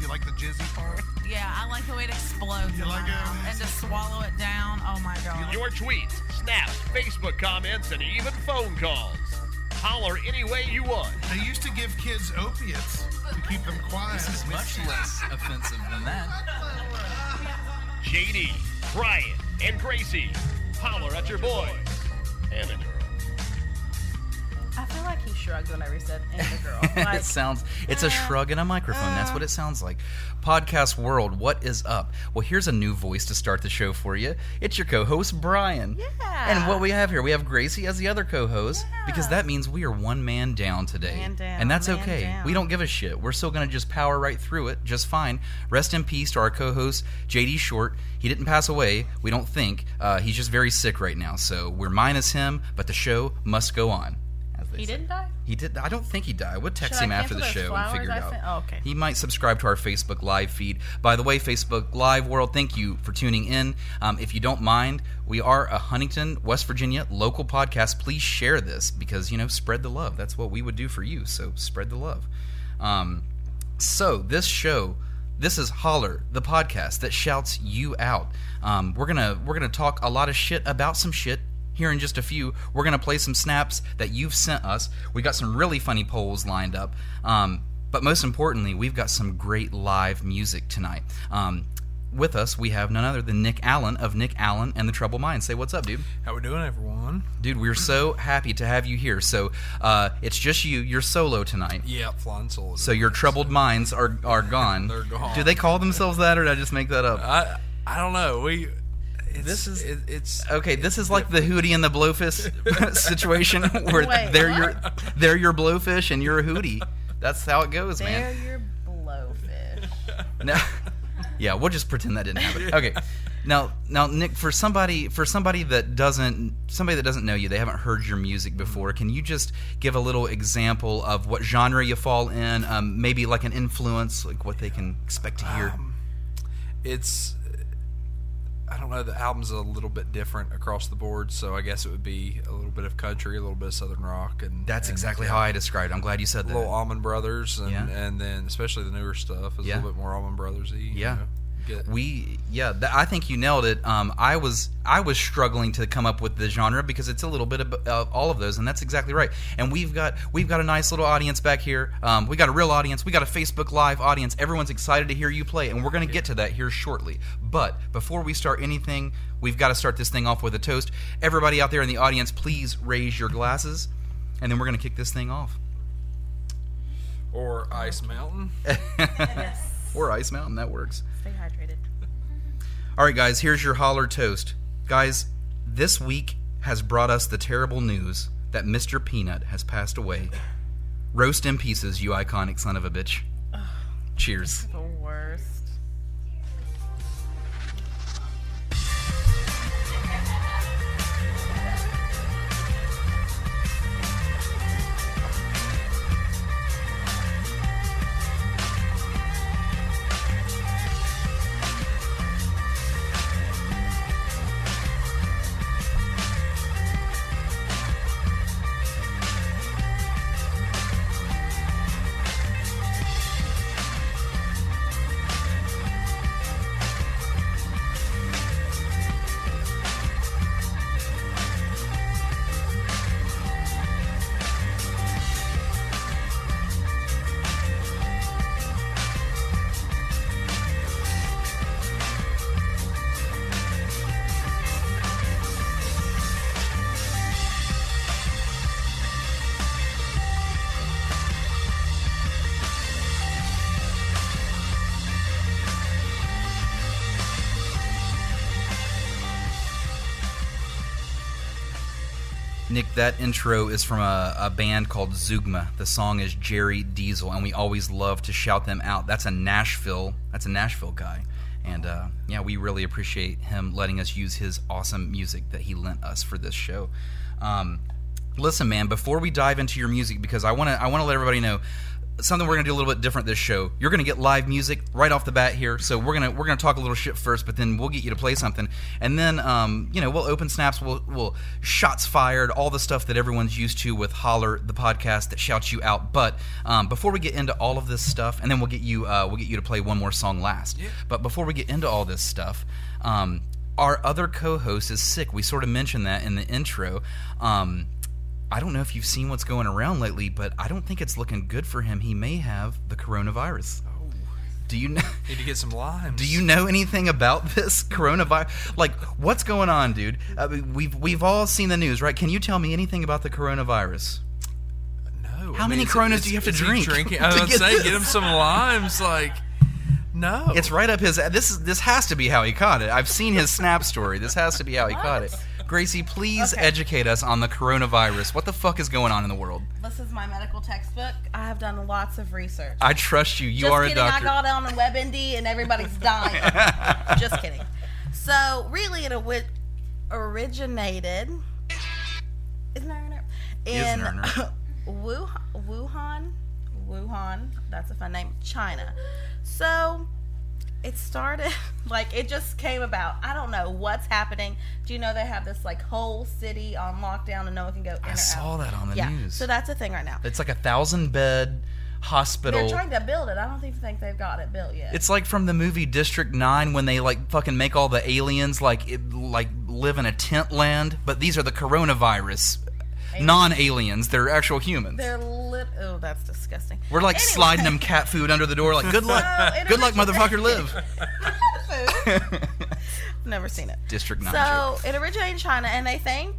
You like the jizzy part? Yeah, I like the way it explodes You in like my it? mouth. and to swallow it down. Oh my god. Your tweets, snaps, Facebook comments, and even phone calls. Holler any way you want. They used to give kids opiates to keep them quiet. This is much less offensive than that. JD, Brian, and Gracie. Holler at your boy and a girl. I feel like he shrugged whenever he said "and the girl." Like, it sounds it's a uh, shrug and a microphone. That's what it sounds like. Podcast world what is up? Well here's a new voice to start the show for you. It's your co-host brian. Yeah. and what we have here we have gracie as the other co-host because that means we are one man down today. Man down, and that's okay. down. we don't give a shit. We're still gonna just power right through it. Just fine. Rest in peace to our co-host jd short. He didn't pass away we don't think. Uh, he's just very sick right now so we're minus him but the show must go on he didn't die. He did. I don't think he died. We'll text Should him after the show and figure it out. sent? Oh, okay. He might subscribe to our Facebook Live feed. By the way, Facebook Live world, thank you for tuning in. Um, if you don't mind, we are a Huntington, West Virginia local podcast. Please share this because you know, spread the love. That's what we would do for you. So spread the love. Um, so this show, this is Holler, the podcast that shouts you out. Um, we're gonna we're gonna talk a lot of shit about some shit here in just a few. We're gonna play some snaps that you've sent us. We got some really funny polls lined up. Um, but most importantly, we've got some great live music tonight. Um, with us, we have none other than Nick Allen of Nick Allen and the Trouble Mind. Say what's up, dude. How we doing, everyone? Dude, we're so happy to have you here. So uh, it's just you. You're solo tonight. Yeah, flying solo. So your troubled minds are are gone. They're gone. Do they call themselves that, or did I just make that up? I I don't know. We it's, This is- it, it's Okay, this is like the Hootie and the Blowfish situation, where Wait, they're what? your they're your Blowfish and you're a Hootie. That's how it goes, man. They're your blowfish. No, yeah, we'll just pretend that didn't happen. Okay, now now Nick, for somebody for somebody that doesn't somebody that doesn't know you, they haven't heard your music before. Can you just give a little example of what genre you fall in? Um, maybe like an influence, like what they can expect to hear. Um, it's I don't know. The album's a little bit different across the board, so I guess it would be a little bit of country, a little bit of southern rock, and That's and, exactly how I described. it. I'm glad you said that. Little Allman Brothers, and Yeah. and then especially the newer stuff is Yeah. a little bit more Allman Brothersy. Yeah. you know, get, We yeah, th- I think you nailed it. Um, I was I was struggling to come up with the genre because it's a little bit of uh, all of those, and that's exactly right. And we've got we've got a nice little audience back here. Um, we got a real audience. We got a Facebook Live audience. Everyone's excited to hear you play, and we're going to get to that here shortly. But before we start anything, we've got to start this thing off with a toast. Everybody out there in the audience, please raise your glasses, and then we're going to kick this thing off. or Ice Mountain. yes. Or Ice Mountain, that works. Stay hydrated. All right, guys, here's your holler toast. Guys, this week has brought us the terrible news that Mr. Peanut has passed away. Roast in pieces, you iconic son of a bitch. Cheers. The worst. Nick, that intro is from a, a band called Zugma. The song is Jerry Diesel, and we always love to shout them out. That's a Nashville. That's a Nashville guy, And uh, yeah, we really appreciate him letting us use his awesome music that he lent us for this show. Um, listen, man, before we dive into your music, because I want to, I want to let everybody know something we're gonna do a little bit different this show. You're gonna get live music right off the bat here, so we're gonna we're gonna talk a little shit first, but then we'll get you to play something, and then um, you know we'll open snaps, we'll we'll shots fired, all the stuff that everyone's used to with Holler, the podcast that shouts you out. But um, before we get into all of this stuff, and then we'll get you uh, we'll get you to play one more song last. But before we get into all this stuff. Um, our other co-host is sick. We sort of mentioned that in the intro. Um, I don't know if you've seen what's going around lately, but I don't think it's looking good for him. He may have the coronavirus. Oh, Do you know? need to get some limes. Do you know anything about this coronavirus? Like, what's going on, dude? I mean, we've we've all seen the news, right? Can you tell me anything about the coronavirus? No. How I mean, many it- Coronas is- do you have to drink Drinking? I was say, this? get him some limes. Like, no. It's right up his. This is this has to be how he caught it. I've seen his snap story. This has to be how he caught it. Gracie, please Okay. educate us on the coronavirus. What the fuck is going on in the world? This is my medical textbook. I have done lots of research. I trust you. You Just are kidding. a doctor. I got on WebMD and everybody's dying. Just kidding. So really, it ori- originated. Isn't that in Isner. Wuhan, Wuhan, Wuhan. That's a fun name. China. So it started like it just came about. I don't know what's happening. Do you know they have this like whole city on lockdown and no one can go in I or saw out? that on the yeah. news. So that's a thing right now. It's like a thousand bed hospital. They're trying to build it. I don't even think they've got it built yet. It's like from the movie District Nine when they like fucking make all the aliens like it, like live in a tent land, but these are the coronavirus non-aliens. They're actual humans. They're lit. Oh, that's disgusting. We're like Anyway. sliding them cat food under the door. Like good luck, So, good luck, motherfucker, live. Never seen it. District Nine. So it originated in China, and they think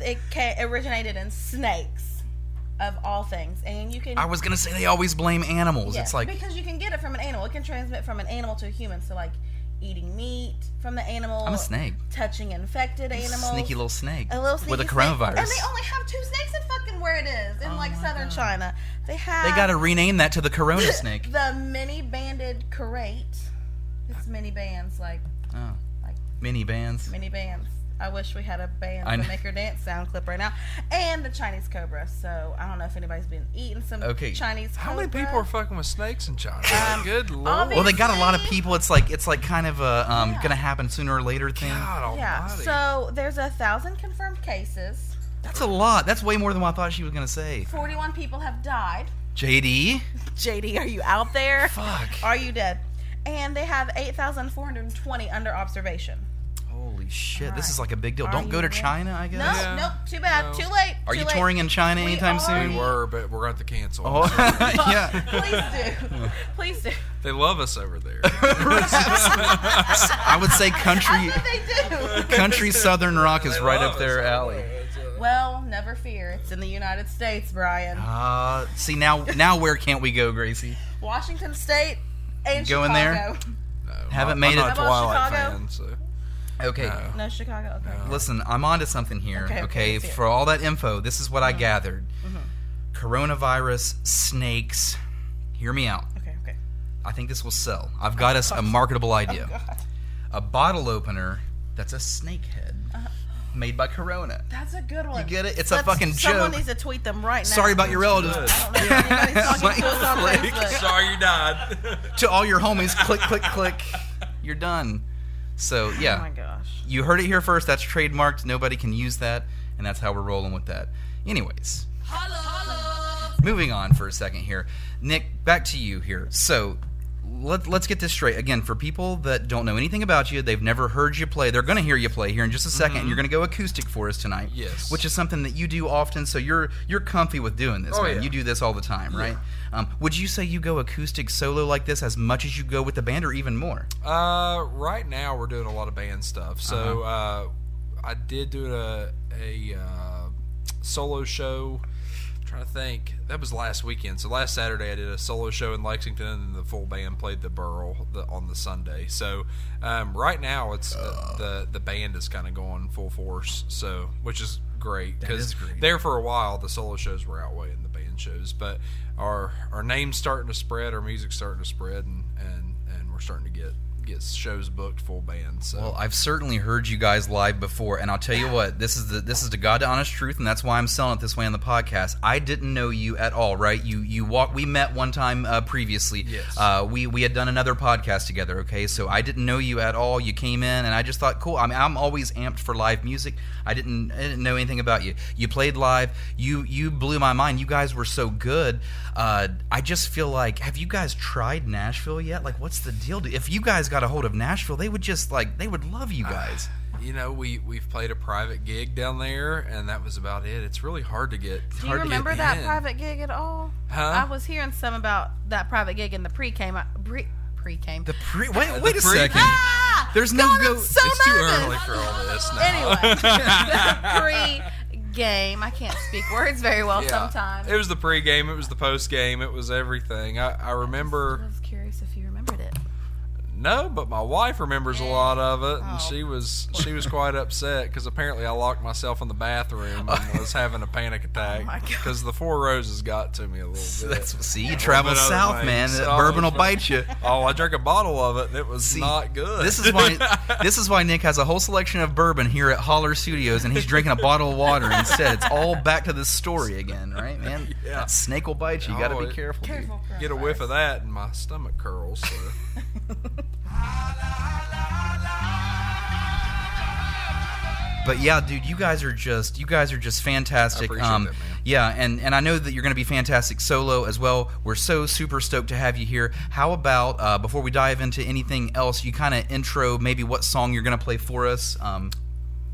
it ca- originated in snakes, of all things. And you can. I was gonna say they always blame animals. Yeah, It's like because you can get it from an animal. It can transmit from an animal to a human. So like eating meat from the animal. I'm a snake, Touching infected animals. sneaky little snake a little with a snake. coronavirus. And they only have two snakes in fucking where it is in oh like southern China. They have. They gotta rename that to the Corona snake. the mini banded karate. It's mini bands like Oh, like mini bands. mini bands. I wish we had a band I to kn- make her dance sound clip right now. And the Chinese cobra. So I don't know if anybody's been eating some Okay. Chinese How cobra. many people are fucking with snakes in China? Um, Good lord. Well, they got a lot of people. It's like it's like kind of a um, Yeah. gonna happen sooner or later thing. God Yeah. almighty. So there's a thousand confirmed cases. That's a lot. That's way more than what I thought she was gonna say. 41 people have died. JD, JD, are you out there? fuck. Are you dead? And they have 8,420 under observation. Holy shit, this Alright. is like a big deal. Are Don't go to? China, I guess. No, Yeah. nope, too bad. No. Too late. Are too you late. touring in China We anytime we soon? We were, but we're going to cancel. Oh, yeah. Please do. Please do. They love us over there. I would say country I bet they do. country southern rock is They right up their alley. there. Well, never fear. It's in the United States, Brian. Uh, see now now where can't we go, Gracie? Washington State and You going there? No, Haven't I'm made not it- a How about Twilight Chicago? fan, so Okay. no. No, Chicago. Okay. Listen, I'm onto something here. Okay, Okay, okay, let's hear it. for all that info, this is what Mm-hmm. I gathered. Coronavirus, snakes. Hear me out. Okay. Okay. I think this will sell. I've got us a marketable idea. God. A bottle opener that's a snake head Uh-huh. made by Corona. That's a good one. You get it? It's a Let's- fucking Someone joke. needs to tweet them right now. Sorry about your relatives. I don't know if anybody's talking to us on Like- Facebook. Sorry you died. to all your homies, click, click, click. You're done. So Oh yeah, my gosh. you heard it here first. That's trademarked. Nobody can use that, and that's how we're rolling with that. Anyways, moving on for a second here. Nick, back to you here. So let, let's get this straight. Again, for people that don't know anything about you, they've never heard you play, they're going to hear you play here in just a 2nd and mm-hmm. you're going to go acoustic for us tonight. Yes. Which is something that you do often, so you're you're comfy with doing this, Oh, man. yeah. You do this all the time, right? Um, would you say you go acoustic solo like this as much as you go with the band or even more? Uh, right now we're doing a lot of band stuff. So Uh-huh. uh, I did do a a uh, solo show. I'm trying to think. That was last weekend. So last Saturday I did a solo show in Lexington, and the full band played the Burl the, on the Sunday. So um, right now it's uh, the the band is kind of going full force. So which is great because there for a while the solo shows were outweighing the band shows, but our our name's starting to spread, our music's starting to spread, and and and we're starting to get get shows booked full band. So Well, I've certainly heard you guys live before, and I'll tell you what this is the this is the god to honest truth, and that's why I'm selling it this way on the podcast. I didn't know you at all, right? You you walk. We met one time uh, previously. Yes. Uh, we we had done another podcast together. Okay, so I didn't know you at all. You came in, and I just thought, cool. I mean, I'm always amped for live music. I didn't I didn't know anything about you. You played live. You you blew my mind. You guys were so good. Uh, I just feel like, have you guys tried Nashville yet? Like, what's the deal? If you guys got a hold of Nashville, they would just like they would love you guys. you know, we we've played a private gig down there, and that was about it. It's really hard to get. Do you hard to get remember that in. private gig at all? Huh? I was hearing some about that private gig in the pre-came. Pre pre-came. The pre wait The wait a pre- second. ah! There's no God, go- I'm so it's too early for all this now. Anyway, pre-game. I can't speak words very well sometimes. It was the pregame. It was the postgame. It was everything. I, I remember. I remember. was curious if you remembered it. No, but my wife remembers a lot of it, and Oh. she was she was quite upset because apparently I locked myself in the bathroom and was having a panic attack Oh because the Four Roses got to me a little bit. That's, see, you little travel south, man. So That bourbon will bite you. Oh, I drank a bottle of it, and it was See, not good. This is why this is why Nick has a whole selection of bourbon here at Holler Studios, and he's drinking a bottle of water instead. It's all back to this story again, right, man? Yeah. That snake will bite you. You got to Oh, be careful. Careful, get a whiff of that, and my stomach curls. So. But yeah, dude, you guys are just you guys are just fantastic. Um, that. Yeah, and and I know that you're going to be fantastic solo as well. We're so super stoked to have you here. How about uh, before we dive into anything else, you kind of intro maybe what song you're going to play for us? Um,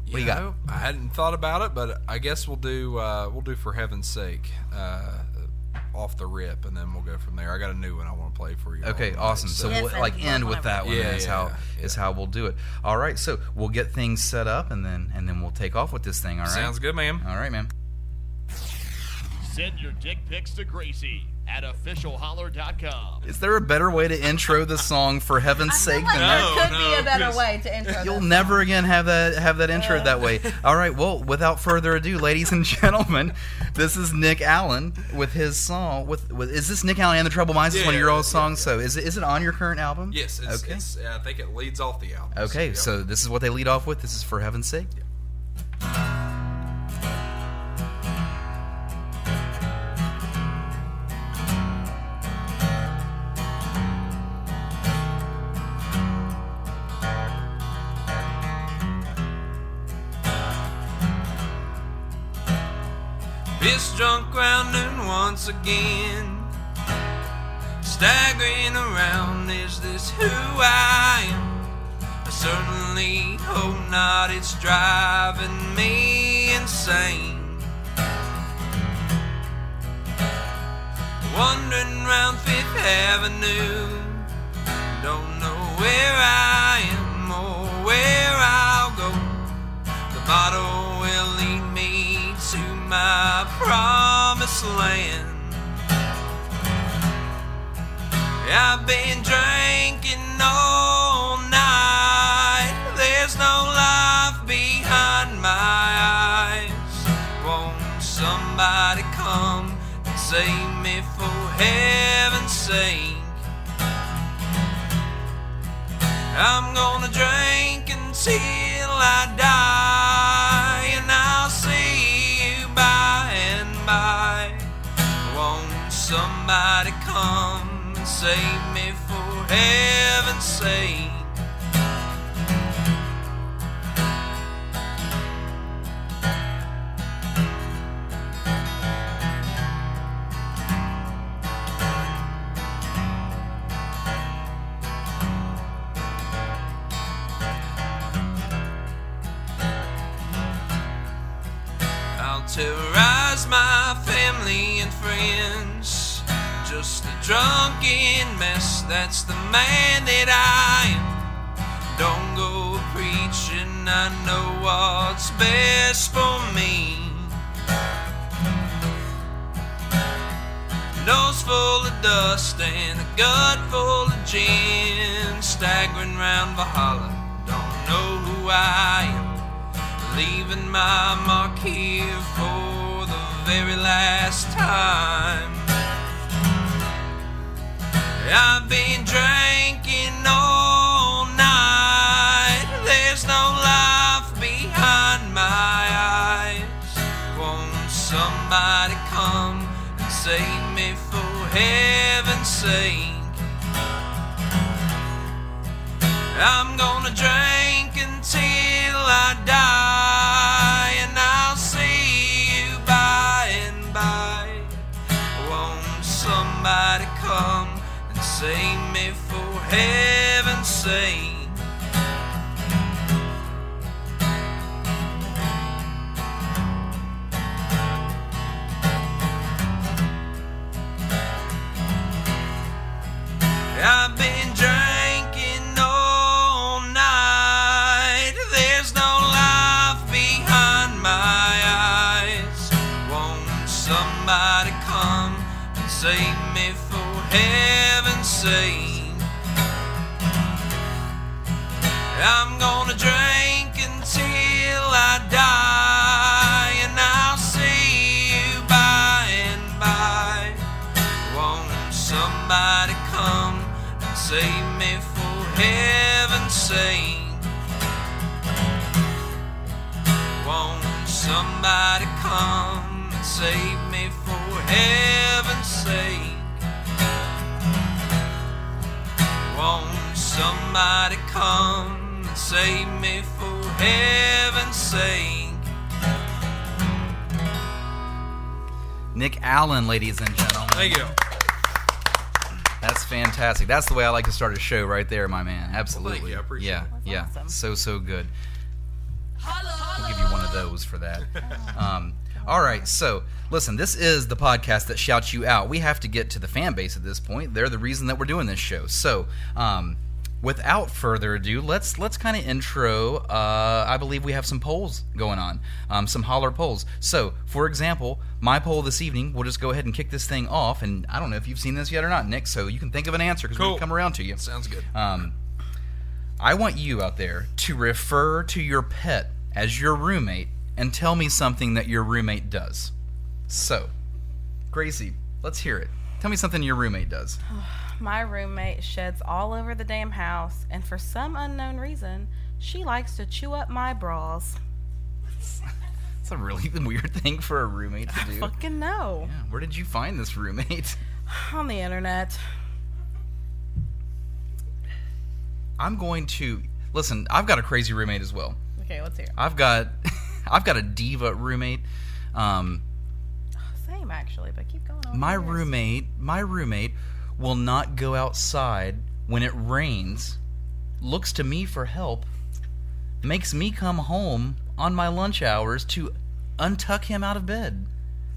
What do you got? I hadn't thought about it, but I guess we'll do uh, we'll do for heaven's sake uh, off the rip, and then we'll go from there. I got a new one I want to play for you. Okay, tonight, awesome. So Yes, we'll and like end with whenever that one. Yeah, is yeah, how yeah, is how we'll do it. All right, so we'll get things set up and then and then we'll take off with this thing. All right. sounds good, ma'am. All right, ma'am. Send your dick pics to Gracie at officialholler.com. Is there a better way to intro the song for heaven's I feel sake like than there that? No, could be no, a better 'cause way to intro. You'll this never song. again have that have that intro that way. All right. Well, without further ado, ladies and gentlemen, this is Nick Allen with his song. With, with is this Nick Allen and the Trouble Minds? Is one of Yeah, your yeah, old songs. yeah. So is it is it on your current album? Yes, it's, okay. it's, I think it leads off the album. okay. yeah. So this is what they lead off with. This is for heaven's sake. Pissed drunk round noon once again. Staggering around, is this who I am? I certainly hope not, it's driving me insane. Wandering round Fifth Avenue, don't know where I am or where I'll go. The bottle my promised land. I've been drinking all night. There's no life behind my eyes. Won't somebody come and save me for heaven's sake? I'm gonna drink until I die, somebody come and save me for heaven's sake? Terrorize my family and friends. Just a drunken mess, that's the man that I am. Don't go preaching, I know what's best for me. Nose full of dust and a gut full of gin. Staggering round Valhalla, don't know who I am leaving my mark here for the very last time. I've been drinking all night. There's no life behind my eyes. Won't somebody come and save me for heaven's sake? I'm gonna drink. Come and save me for heaven's sake? Nick Allen, ladies and gentlemen. Thank you. That's fantastic. That's the way I like to start a show right there, my man. Absolutely. you. I appreciate yeah, it. Yeah. awesome. So so good. I'll give you one of those for that. Um, all right, so listen, this is the podcast that shouts you out. We have to get to the fan base at this point. They're the reason that we're doing this show. So, um, without further ado, let's let's kind of intro. Uh, I believe we have some polls going on, um, some holler polls. So, for example, my poll this evening. We'll just go ahead and kick this thing off. And I don't know if you've seen this yet or not, Nick. So you can think of an answer because Cool. we'll come around to you. Sounds good. Um, I want you out there to refer to your pet as your roommate and tell me something that your roommate does. So, Gracie, let's hear it. Tell me something your roommate does. My roommate sheds all over the damn house, and for some unknown reason, she likes to chew up my bras. It's a really weird thing for a roommate to do. I Fucking no. Yeah, where did you find this roommate? On the internet. I'm going to listen. I've got a crazy roommate as well. Okay, let's hear. I've got, I've got a diva roommate. Um, Same actually, but keep going on. my Yours. roommate my roommate will not go outside when it rains looks to me for help makes me come home on my lunch hours to untuck him out of bed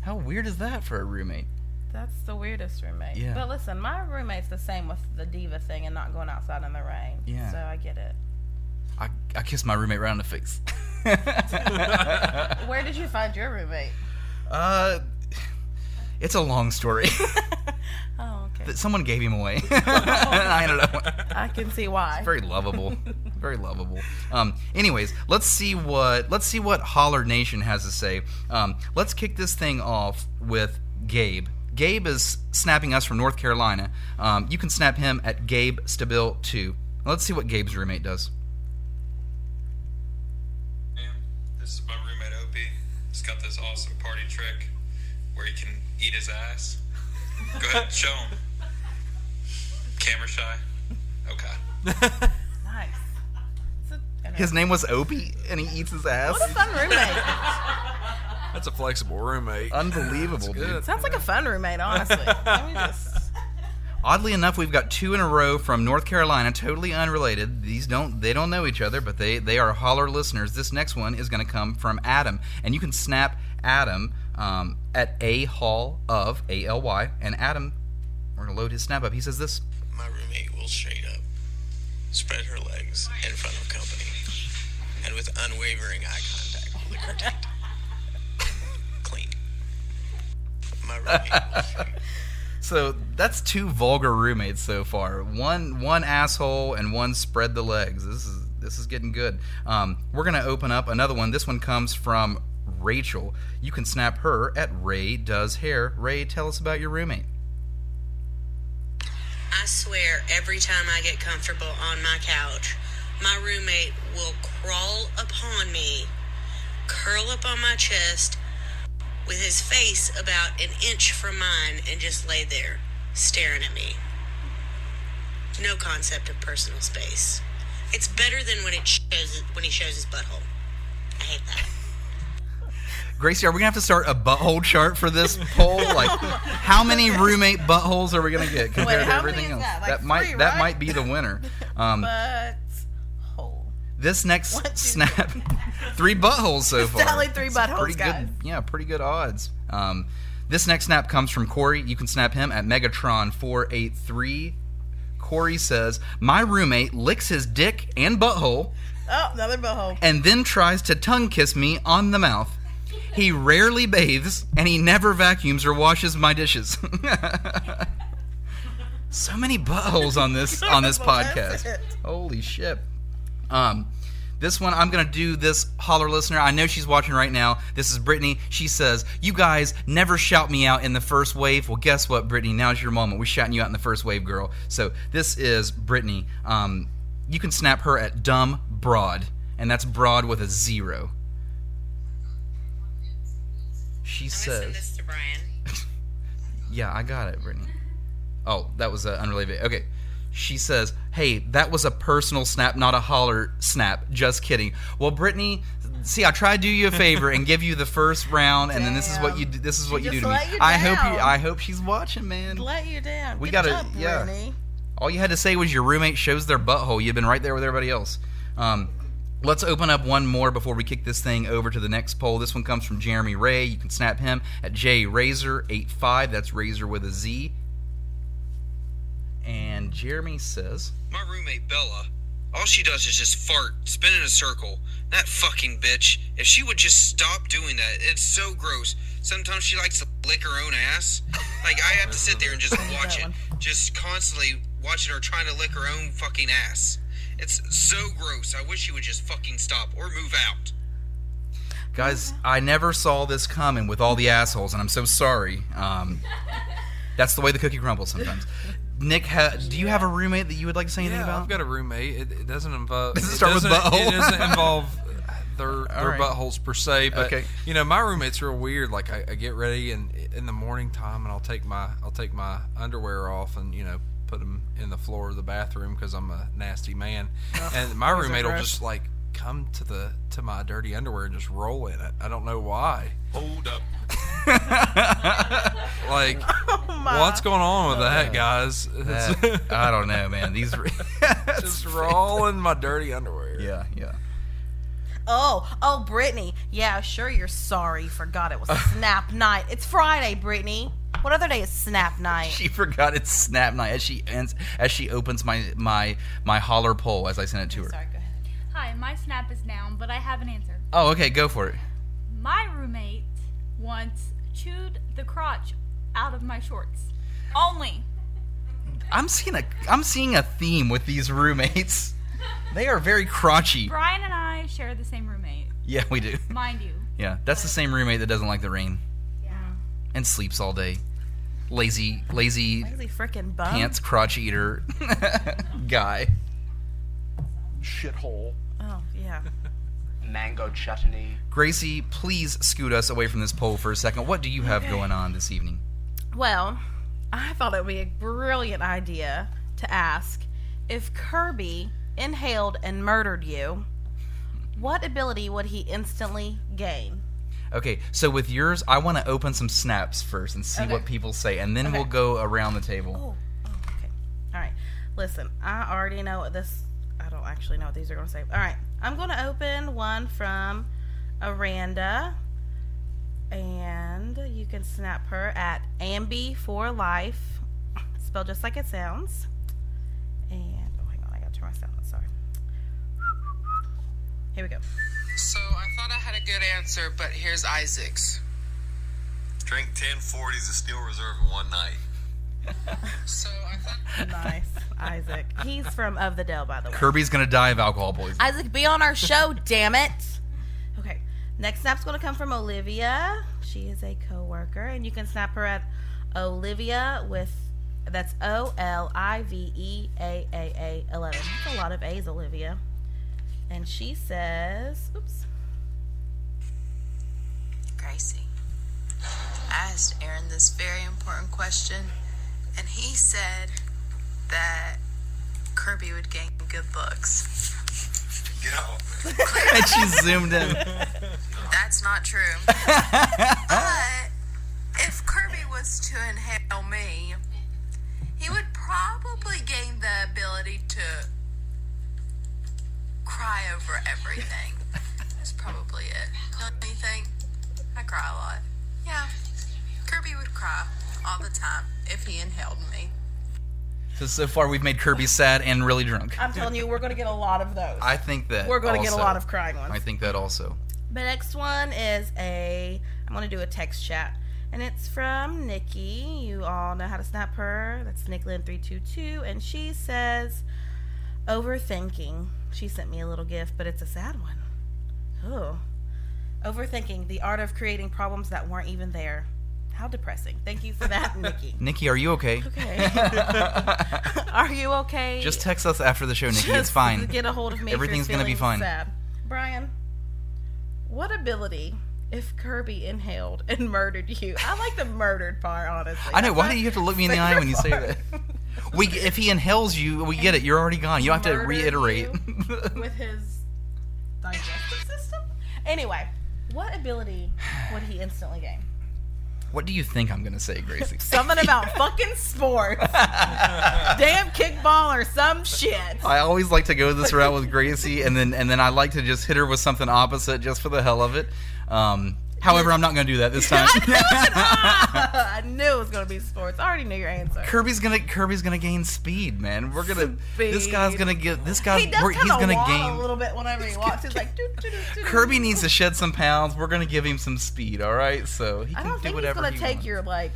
how weird is that for a roommate That's the weirdest roommate. Yeah. But listen, my roommate's the same with the diva thing and not going outside in the rain. Yeah. So I get it. i, I kiss my roommate right on the face Where did you find your roommate? uh it's a long story. Oh, okay. that someone gave him away. I ended up I can see why. very lovable. Very lovable. Um anyways let's see what let's see what holler nation has to say. Um let's kick this thing off with gabe. Gabe is snapping us from north carolina. Um you can snap him at gabe stabil 2 let's see what gabe's roommate does. Man, this is my roommate Opie. He's got this awesome eat his ass. Go ahead, show him. Camera shy. Okay. Nice. A- his name was opie and he eats his ass What a fun roommate. That's a flexible roommate. unbelievable dude Sounds like a fun roommate, honestly. Let me just. Oddly enough, we've got two in a row from North Carolina, totally unrelated. These don't they don't know each other, but they they are holler listeners. This next one is going to come from Adam, and you can snap Adam um, at a hall of a l y, and Adam, we're going to load his snap up. He says this. My roommate will straight up spread her legs in front of company and with unwavering eye contact lick her taint. Clean. My roommate will straight So that's two vulgar roommates so far. One one asshole and one spread the legs. This is this is getting good. Um, we're gonna open up another one. This one comes from Rachel. You can snap her at Ray Does Hair. Ray, tell us about your roommate. I swear every time I get comfortable on my couch, my roommate will crawl upon me, curl up on my chest, with his face about an inch from mine and just lay there staring at me. No concept of personal space. It's better than when it shows when he shows his butthole. I hate that. Gracie, are we gonna have to start a butthole chart for this poll? Like, how many roommate buttholes are we gonna get compared to how many everything else? that? Like might three, that right? might be the winner. Um, But hole. this next One, two, snap, three buttholes so It's far. definitely three buttholes, pretty guys. good. Yeah, pretty good odds. Um, this next snap comes from Corey. You can snap him at Megatron four eight three. Corey says, "My roommate licks his dick and butthole." Oh, another butthole. and then tries to tongue kiss me on the mouth. He rarely bathes and he never vacuums or washes my dishes. so many buttholes on this on this podcast. Holy shit. Um this one I'm gonna do this holler listener. I know she's watching right now. This is Brittany. She says, You guys never shout me out in the first wave. Well guess what, Brittany? Now's your moment. We're shouting you out in the first wave, girl. So this is Brittany. Um you can snap her at dumb broad, and that's broad with a zero. She I'm says, to. "Yeah, I got it, Brittany." Oh, that was uh, unrelated. Okay, she says, "Hey, that was a personal snap, not a holler snap. Just kidding." Well, Brittany, see, I tried to do you a favor and give you the first round, and then this is what you do- this is what you do to me. you I hope you, I hope she's watching, man. Let you down. We gotta- yeah. Brittany. All you had to say was your roommate shows their butthole. You've been right there with everybody else. Um, let's open up one more before we kick this thing over to the next poll. This one comes from Jeremy Ray. You can snap him at jrazor85. That's Razor with a Z. And Jeremy says, My roommate Bella, all she does is just fart, spin in a circle. That fucking bitch. If she would just stop doing that, it's so gross. Sometimes she likes to lick her own ass. Like I have to sit there and just watch it, just constantly watching her trying to lick her own fucking ass. It's so gross. I wish you would just fucking stop or move out. Guys, I never saw this coming with all the assholes, and I'm so sorry. Um, that's the way the cookie crumbles sometimes. Nick, ha- do you have a roommate that you would like to say anything Yeah, about? I've got a roommate. It, it doesn't involve. Does it start with doesn't- butthole? It doesn't involve their their right. buttholes per se, but Okay. you know my roommate's real weird. Like I, I get ready and in the morning time, and I'll take my I'll take my underwear off and you know put them in the floor of the bathroom because I'm a nasty man. Oh, and my roommate will just like come to the to my dirty underwear and just roll in it. I don't know why. Hold up. Like oh, my. what's going on with that, uh, guys? That- I don't know, man. These just rolling my dirty underwear. Yeah, yeah. Oh, oh, Brittany. Yeah, sure. You're sorry. Forgot it was Snap Night. It's Friday, Brittany. What other day is Snap Night? She forgot it's snap night as she ends, as she opens my my my holler poll as I send it to her. Sorry, go ahead. Hi, my snap is down, but I have an answer. Oh, okay, go for it. My roommate once chewed the crotch out of my shorts. Only. I'm seeing a I'm seeing a theme with these roommates. They are very crotchy. Brian and I share the same roommate, Yeah, we do. mind you. Yeah, that's the same roommate that doesn't like the rain Yeah. And sleeps all day. Lazy, lazy Lazy freaking bum. pants crotch eater guy. Shithole. Oh, yeah. Mango chutney. Gracie, please scoot us away from this poll for a second. What do you have going on this evening? Well, I thought it would be a brilliant idea to ask if Kirby inhaled and murdered you, what ability would he instantly gain? Okay, so with yours, I want to open some snaps first and see Okay. what people say, and then Okay. we'll go around the table. Oh, oh, okay. All right. Listen, I already know what this. I don't actually know what these are going to say. All right. I'm going to open one from Aranda. And you can snap her at Ambi for life. Spelled just like it sounds. And, oh, hang on. I got to turn my sound. Sorry. Here we go. So I thought I had a good answer, but here's Isaac's. Drink 10 40s of Steel Reserve in one night. So I thought. Nice. Isaac. He's from Of the Dell, by the way. Kirby's gonna die of alcohol poisoning. Isaac, be on our show, damn it. Okay. Next snap's going to come from Olivia. She is a coworker, and you can snap her at Olivia with that's O L I V E A A A 11. That's a lot of A's, Olivia. And she says, oops. Gracie, I asked Aaron this very important question, and he said that Kirby would gain good looks. Get out. and she zoomed in. That's not true. but if Kirby was to inhale me, he would probably gain the ability to cry over everything. That's probably it. Don't you think? I cry a lot. Yeah. Kirby would cry all the time if he inhaled me. So so far we've made Kirby sad and really drunk. I'm telling you, we're going to get a lot of those. I think that We're gonna get a lot of crying ones. I think that also. The next one is a. I'm going to do a text chat. And it's from Nikki. You all know how to snap her. That's NickLyn322. And she says, Overthinking. She sent me a little gift, but it's a sad one. Oh. Overthinking. The art of creating problems that weren't even there. How depressing. Thank you for that, Nikki. Nikki, are you okay? Okay. Are you okay? Just text us after the show, Nikki. it's fine. Get a hold of me. Everything's gonna be feeling fine. Sad. Brian, what ability if Kirby inhaled and murdered you? I like the murdered part, honestly. I know. Why do you have to look me in the eye when you say that? We, if he inhales you, we get it. You're already gone. You don't have to reiterate. with his digestive system. Anyway, what ability would he instantly gain? what do you think I'm gonna say, Gracie? Something about fucking sports. Damn kickball or some shit. I always like to go this route with Gracie, and then and then I like to just hit her with something opposite just for the hell of it. Um, however, I'm not going to do that this time. I knew it was gonna be sports. I already knew your answer. Kirby's gonna Kirby's gonna gain speed, man. We're gonna this guy's gonna get this guy's he does he's gonna gain a little bit whenever he walks. He's like, doo, doo, doo, doo, doo. Kirby needs to shed some pounds. We're gonna give him some speed, all right? So he I can don't do think he's gonna he take wants. your like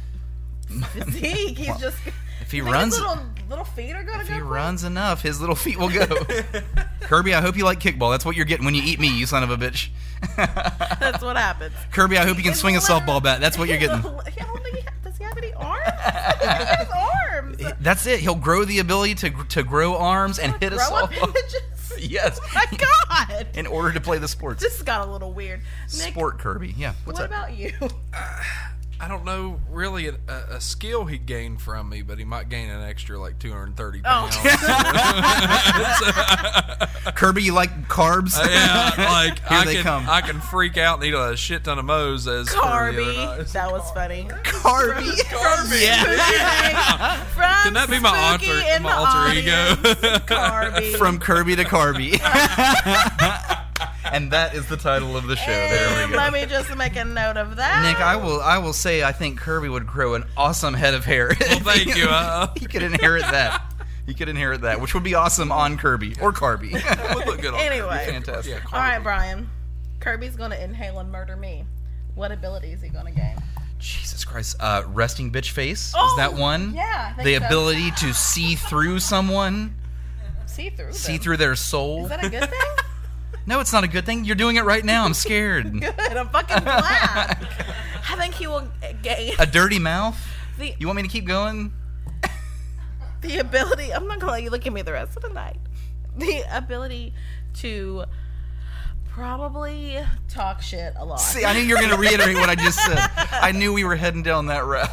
physique. He's just If he you runs, his little little feet are gonna if go. he quick? runs enough, his little feet will go. Kirby, I hope you like kickball. That's what you're getting when you eat me, you son of a bitch. That's what happens. Kirby, I hope you can swing a softball bat. That's what you're getting. little- I don't think he does he have any arms? he has arms. That's it. He'll grow the ability to to grow arms and hit a softball. Yes. Oh my god. In order to play the sports. This got a little weird. Nick, Sport Kirby. Yeah. What's what up? about you? Uh, I don't know really a, a, a skill he gained from me, but he might gain an extra like 230 Oh. pounds. Kirby, you like carbs? Uh, yeah, like Here I they can come. I can freak out and eat a shit ton of mo's as per Carby. That was funny. Carby. Carby. Yeah. From Can that be my Spooky alter my alter ego? Carby. From Kirby to Carby. And that is the title of the show. There we go. let me just make a note of that. Nick, I will I will say I think Kirby would grow an awesome head of hair. Well, thank you. Uh, he could inherit that. He could inherit that, which would be awesome on Kirby or Carby. would look good on Anyway. fantastic. Yeah, All right, Brian. Kirby's gonna inhale and murder me. What ability is he gonna gain? Jesus Christ. Uh, resting bitch face. Oh, is that one? yeah, I think The so. ability to see through someone, See through. see them. through their soul. Is that a good thing? No, it's not a good thing. You're doing it right now. I'm scared. good. I'm fucking glad. I think he will gain a dirty mouth? the You want me to keep going? the ability. I'm not gonna let you look at me the rest of the night. The ability to probably talk shit a lot. See, I knew you were going to reiterate what I just said. I knew we were heading down that route.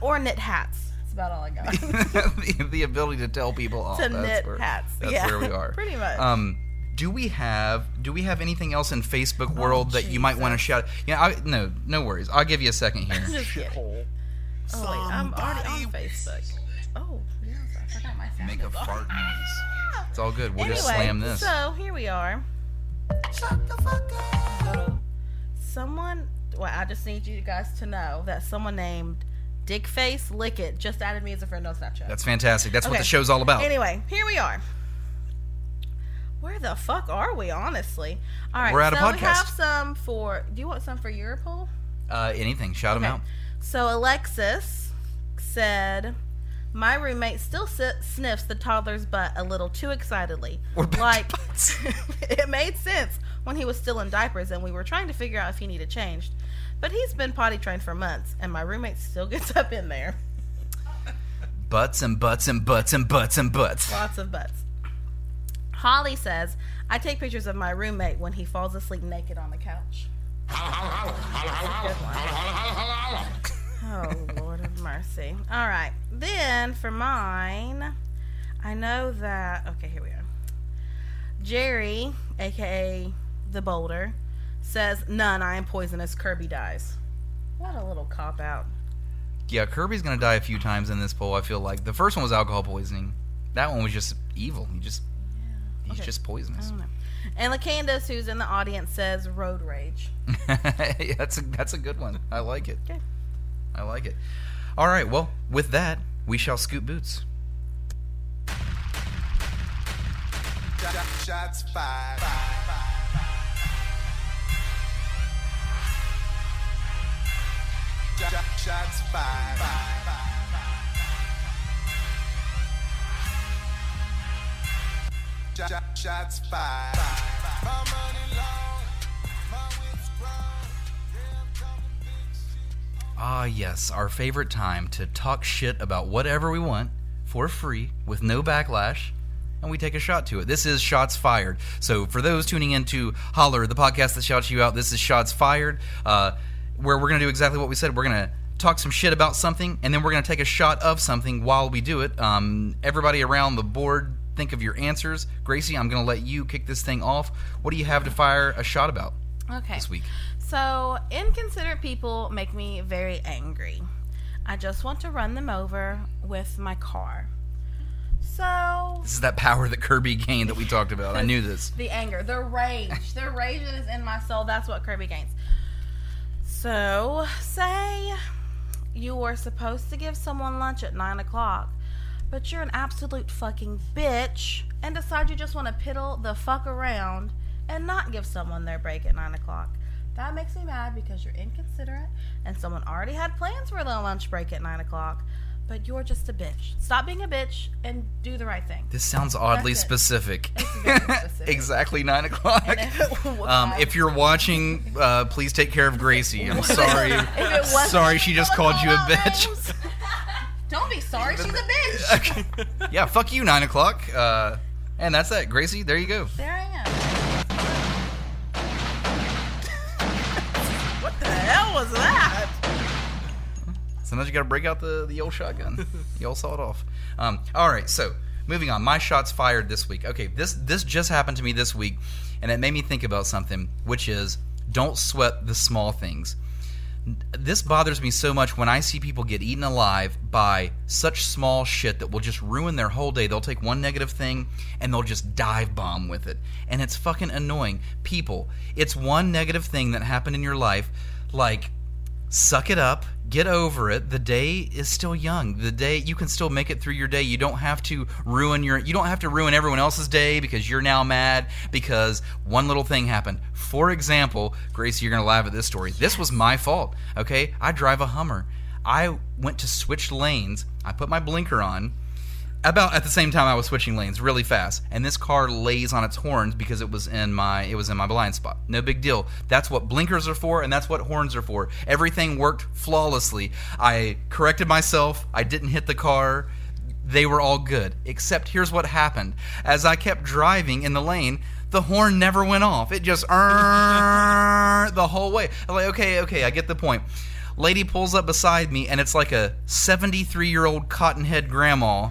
or knit hats. That's about all I got. the, the ability to tell people off. To that's knit where, hats. That's Yeah, where we are. pretty much. Um, do we have do we have anything else in Facebook Oh, world that you might want to shout? Yeah, I, no, no worries. I'll give you a second here. Just kidding. Oh wait, I'm already on Facebook. Oh, yes, I forgot my sound. Make a is fart noise. It's all good. We'll anyway, just slam this. So here we are. Shut the fuck up. Someone, well, I just need you guys to know that someone named Dickface Lickett just added me as a friend on Snapchat. That's fantastic. That's what the show's all about. Anyway, here we are. Where the fuck are we, honestly? All right, We're at a so we have some for. Do you want some for your poll? Uh, anything, shout them out. So Alexis said, "My roommate still si- sniffs the toddler's butt a little too excitedly. Like it made sense when he was still in diapers, and we were trying to figure out if he needed changed. But he's been potty trained for months, and my roommate still gets up in there. Butts and butts and butts and butts and butts. Lots of butts." Holly says, "I take pictures of my roommate when he falls asleep naked on the couch." Oh, Lord of mercy. All right. Then for mine, I know that. Okay, here we are. Jerry, aka the Boulder, says, None, I am poisonous. Kirby dies. What a little cop out. Yeah, Kirby's gonna die a few times in this poll. I feel like the first one was alcohol poisoning. That one was just evil. He just he's Okay. just poisonous. I don't know. And LaCandace, who's in the audience, says road rage. Yeah, that's a that's a good one. I like it. Okay. I like it. All right. Well, with that, we shall scoot boots. Shots fired. Shots fired. Shots fired. Ah, yes, our favorite time to talk shit about whatever we want for free with no backlash, and we take a shot to it. This is Shots Fired. So, for those tuning in to Holler, the podcast that shouts you out, this is Shots Fired, uh, where we're going to do exactly what we said. We're going to talk some shit about something, and then we're going to take a shot of something while we do it. Um, everybody around the board, think of your answers. Gracie, I'm going to let you kick this thing off. What do you have to fire a shot about Okay. this week? So, inconsiderate people make me very angry. I just want to run them over with my car. So, This is that power that Kirby gained that we talked about. I knew this. the anger, the rage, the rage that is in my soul, that's what Kirby gains. So, say you were supposed to give someone lunch at 9 o'clock, but you're an absolute fucking bitch and decide you just want to piddle the fuck around and not give someone their break at 9 o'clock. That makes me mad because you're inconsiderate and someone already had plans for their lunch break at 9 o'clock, but you're just a bitch. Stop being a bitch and do the right thing. This sounds oddly specific. specific. exactly nine o'clock. If Um, if you're watching, uh, please take care of Gracie. I'm sorry. If it wasn't- sorry, she just called you a bitch. Names. Don't be sorry, she's a bitch. Okay. Yeah, fuck you, nine o'clock. Uh, and that's that, Gracie. There you go. There I am. what the hell was that? Sometimes you got to break out the the old shotgun. you all saw it off. Um, all right, so moving on. My shots fired this week. Okay, this this just happened to me this week, and it made me think about something, which is don't sweat the small things. This bothers me so much when I see people get eaten alive by such small shit that will just ruin their whole day. They'll take one negative thing and they'll just dive bomb with it. And it's fucking annoying. People, it's one negative thing that happened in your life, like suck it up get over it. The day is still young. The day you can still make it through your day. You don't have to ruin your you don't have to ruin everyone else's day because you're now mad because one little thing happened. For example gracie you're gonna laugh at this story. This was my fault okay? I drive a hummer. I went to switch lanes. I put my blinker on about at the same time I was switching lanes really fast, and this car lays on its horns because it was in my it was in my blind spot. No big deal. That's what blinkers are for, and that's what horns are for. Everything worked flawlessly. I corrected myself. I didn't hit the car. They were all good. Except here's what happened: as I kept driving in the lane. The horn never went off. It just the whole way. I'm like, okay, okay, I get the point. Lady pulls up beside me, and it's like a 73 year old cottonhead grandma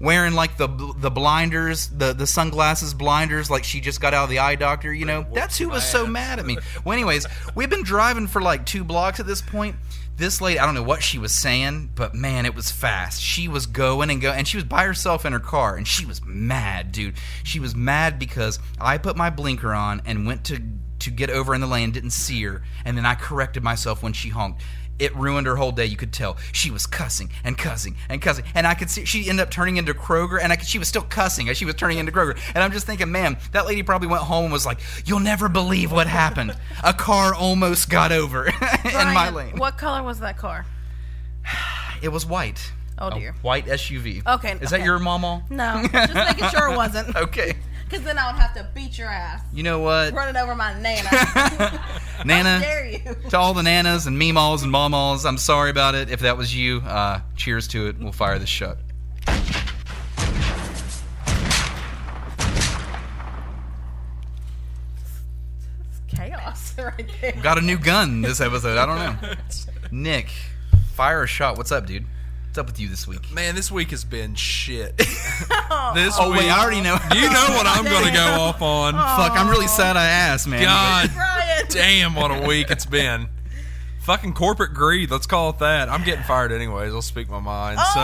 wearing like the the blinders, the the sunglasses blinders, like she just got out of the eye doctor. You know, that's who was so mad at me. Well, anyways, we've been driving for like two blocks at this point. This lady, I don't know what she was saying, but man, it was fast. She was going and going, and she was by herself in her car, and she was mad, dude. She was mad because I put my blinker on and went to to get over in the lane, didn't see her, and then I corrected myself when she honked it ruined her whole day. You could tell she was cussing and cussing and cussing, and I could see she ended up turning into Kroger, and I could, she was still cussing as she was turning into Kroger. And I'm just thinking, man, that lady probably went home and was like, "You'll never believe what happened. A car almost got over in my lane. What color was that car? It was white. Oh, A dear. white SUV. Okay, Is that your mama? No, just making sure it wasn't. Okay. Because then I would have to beat your ass. You know what? Running over my nana. Nana, dare you? to all the nanas and meemaws and mamas, I'm sorry about it. If that was you, uh, cheers to it. We'll fire this shot. Chaos right there. Got a new gun this episode. I don't know. Nick, fire a shot. What's up, dude? What's up with you this week? Man, this week has been shit. this Oh, week, wait, I already know. You know what I'm going to go off on. Fuck, I'm really sad I asked, man. God damn, what a week it's been. Fucking corporate greed. Let's call it that. I'm getting fired anyways. I'll speak my mind. so,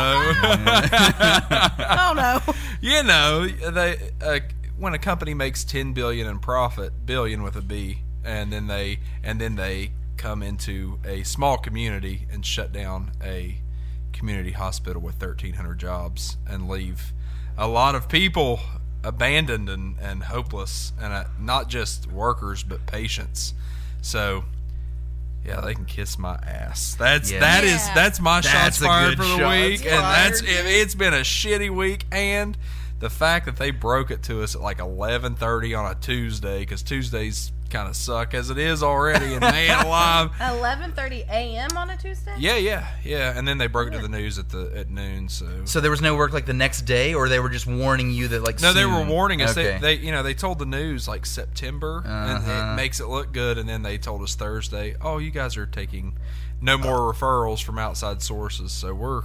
oh no. you know, they uh, when a company makes 10 billion in profit, billion with a B, and then they and then they come into a small community and shut down a community hospital with 1300 jobs and leave a lot of people abandoned and, and hopeless and uh, not just workers but patients so yeah they can kiss my ass that's Yeah. that is Yeah. that's my That's shots fired for the shots week and that's it, it's been a shitty week and the fact that they broke it to us at like 11:30 on a Tuesday cuz Tuesdays kind of suck as it is already and man alive 11:30 a.m. on a Tuesday. yeah, yeah, yeah. And then they broke it to the news at the at noon. So So there was no work like the next day, or they were just warning you that like no, they were warning us. Okay. They, they, you know, they told the news like September, and Uh-huh. it makes it look good. And then they told us Thursday, oh, you guys are taking no more referrals from outside sources. So we're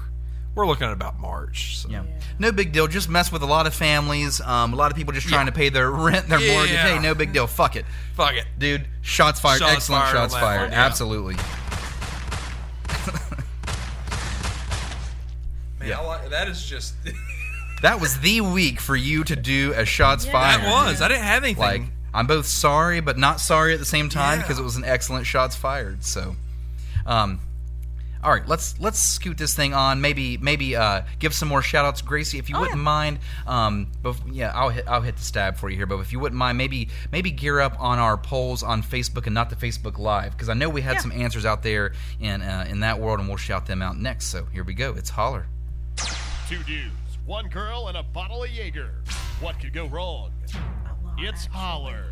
we're looking at about March. So. Yeah. No big deal. Just mess with a lot of families. Um, a lot of people just trying Yeah. to pay their rent, their Yeah. mortgage. Hey, no big deal. Fuck it. Fuck it. Dude, shots fired. Shots Excellent fired shots fired. one, yeah. Absolutely. Man, Yeah. Like, that is just That was the week for you to do a shots Yeah. fired. That was. I didn't have anything. Like, I'm both sorry, but not sorry at the same time because it was an excellent shots fired. So, um, all right, let's let's scoot this thing on. Maybe maybe uh, give some more shout outs, Gracie, if you wouldn't mind. Um, bef- yeah, I'll hit I'll hit the stab for you here, but if you wouldn't mind, maybe maybe gear up on our polls on Facebook and not the Facebook Live because I know we had Yeah. some answers out there in uh, in that world, and we'll shout them out next. So here we go. It's holler. Two dudes, one girl, and a bottle of Jaeger. What could go wrong? It's holler.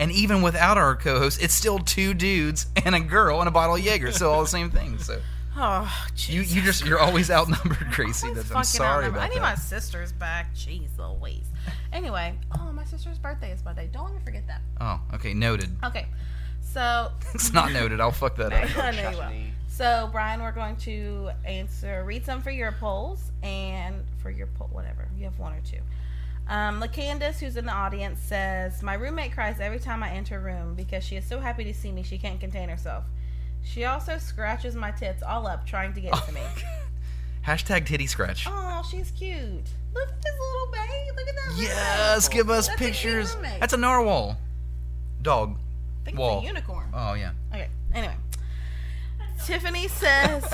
And even without our co-host, it's still two dudes and a girl and a bottle of Jaeger. So all the same thing. So Oh, you you just you're always outnumbered, Gracie. That's, I'm fucking sorry outnumbered. about I need that. my sisters back. Jeez Louise. Anyway, oh, my sister's birthday is Monday. Don't let me forget that. Oh, okay, noted. Okay, so It's not noted. I'll fuck that up. I know you will. So, Brian, we're going to answer, read some for your polls and for your poll, whatever. You have one or two. Um, LaCandace, who's in the audience, says, My roommate cries every time I enter a room because she is so happy to see me she can't contain herself. She also scratches my tits all up trying to get to me. Hashtag titty scratch. Oh, she's cute. Look at this little babe. Look at that. Yes, give us That's pictures. roommate. That's a narwhal. Dog. I think Wall. it's a unicorn. Oh yeah. Okay. Anyway, Tiffany says,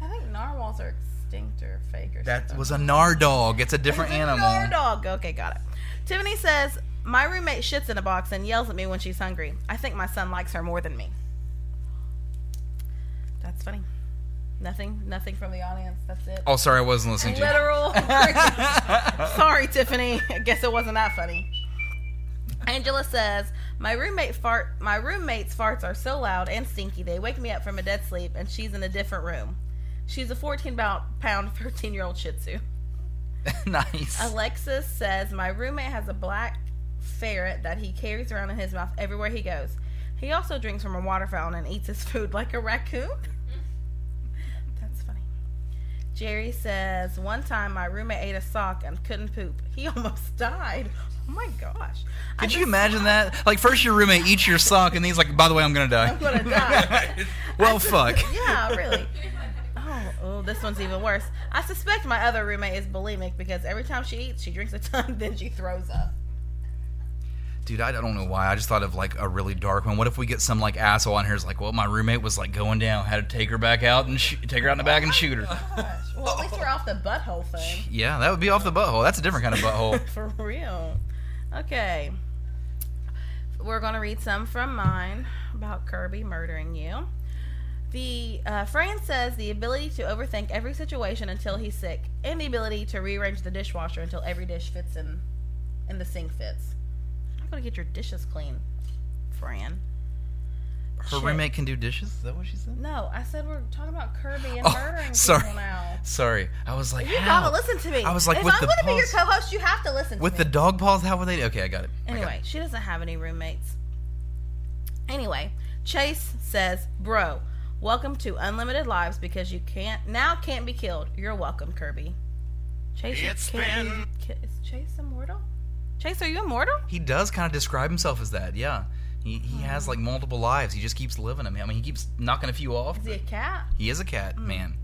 I think narwhals are extinct or fake or That something. was a nar dog. It's a different It's animal. nar dog. Okay, got it. Tiffany says, my roommate shits in a box and yells at me when she's hungry. I think my son likes her more than me. That's funny. Nothing. Nothing from the audience. That's it. Oh, sorry, I wasn't listening to. Literal. Sorry, Tiffany. I guess it wasn't that funny. Angela says, "My roommate fart. My roommate's farts are so loud and stinky they wake me up from a dead sleep, and she's in a different room. She's a 14 pound, pound 13 year old Shih Tzu." nice. Alexis says, "My roommate has a black ferret that he carries around in his mouth everywhere he goes. He also drinks from a water fountain and eats his food like a raccoon." That's funny. Jerry says, "One time my roommate ate a sock and couldn't poop. He almost died. Oh my gosh! Could you just- imagine that? Like first your roommate eats your sock and he's like, by the way, I'm gonna die. I'm gonna die. well, fuck. yeah, really. Oh, oh, this one's even worse. I suspect my other roommate is bulimic because every time she eats, she drinks a ton, then she throws up. Dude, I don't know why. I just thought of like a really dark one. What if we get some like asshole on here who's like, well, my roommate was like going down, had to take her back out and sh- take her out in the back and shoot her. Oh well, at least we're off the butthole thing. Yeah, that would be off the butthole. That's a different kind of butthole. For real. Okay. We're going to read some from mine about Kirby murdering you. The uh, Fran says the ability to overthink every situation until he's sick, and the ability to rearrange the dishwasher until every dish fits in, and the sink fits. I'm going to get your dishes clean, Fran. Her Shit. roommate can do dishes. Is that what she said? No, I said we're talking about Kirby and Oh, murdering sorry. people now. Sorry, I was like, You how? gotta listen to me. I was like, if with I'm the gonna be your co-host, you have to listen to with the dog paws. How would they? Okay, I got it. I got Anyway, she doesn't have any roommates. Anyway, Chase says, Bro, Welcome to unlimited lives because you can't now can't be killed. You're welcome, Kirby. Chase, It's can't been- be, ki- is Chase immortal? Chase, are you immortal? He does kind of describe himself as that. Yeah, he he has like multiple lives. He just keeps living them. I mean, he keeps knocking a few off. Is he a cat? He is a cat, man.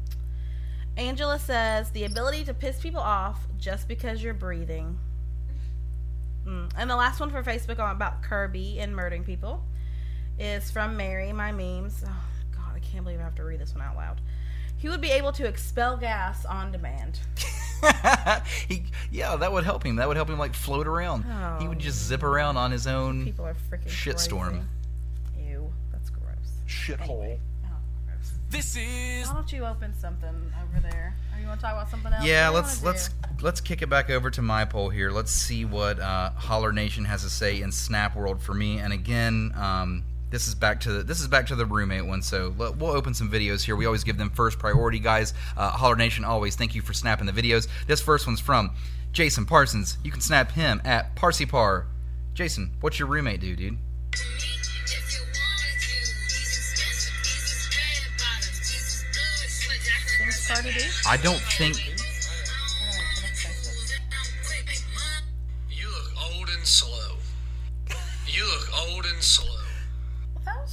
Angela says the ability to piss people off just because you're breathing. Mm. And the last one for Facebook on about Kirby and murdering people is from Mary, my memes. Oh, can't believe I have to read this one out loud. He would be able to expel gas on demand. he yeah, that would help him. That would help him like float around. he would just zip around on his own People are freaking shitstorm. Ew, that's gross. Shithole. This is. Why don't you open something over there? Or you want to talk about something else? Yeah, What do you let's let's do? let's kick it back over to my poll here. Let's see what uh, Holler Nation has to say in Snap World for me. And again, um, this is back to the, this is back to the roommate one. So we'll open some videos here. We always give them first priority, guys. Uh, Holler Nation always thank you for snapping the videos. This first one's from Jason Parsons. You can snap him at Parsipar. Jason, what's your roommate do, dude? I don't think You look old and slow. You look old and slow.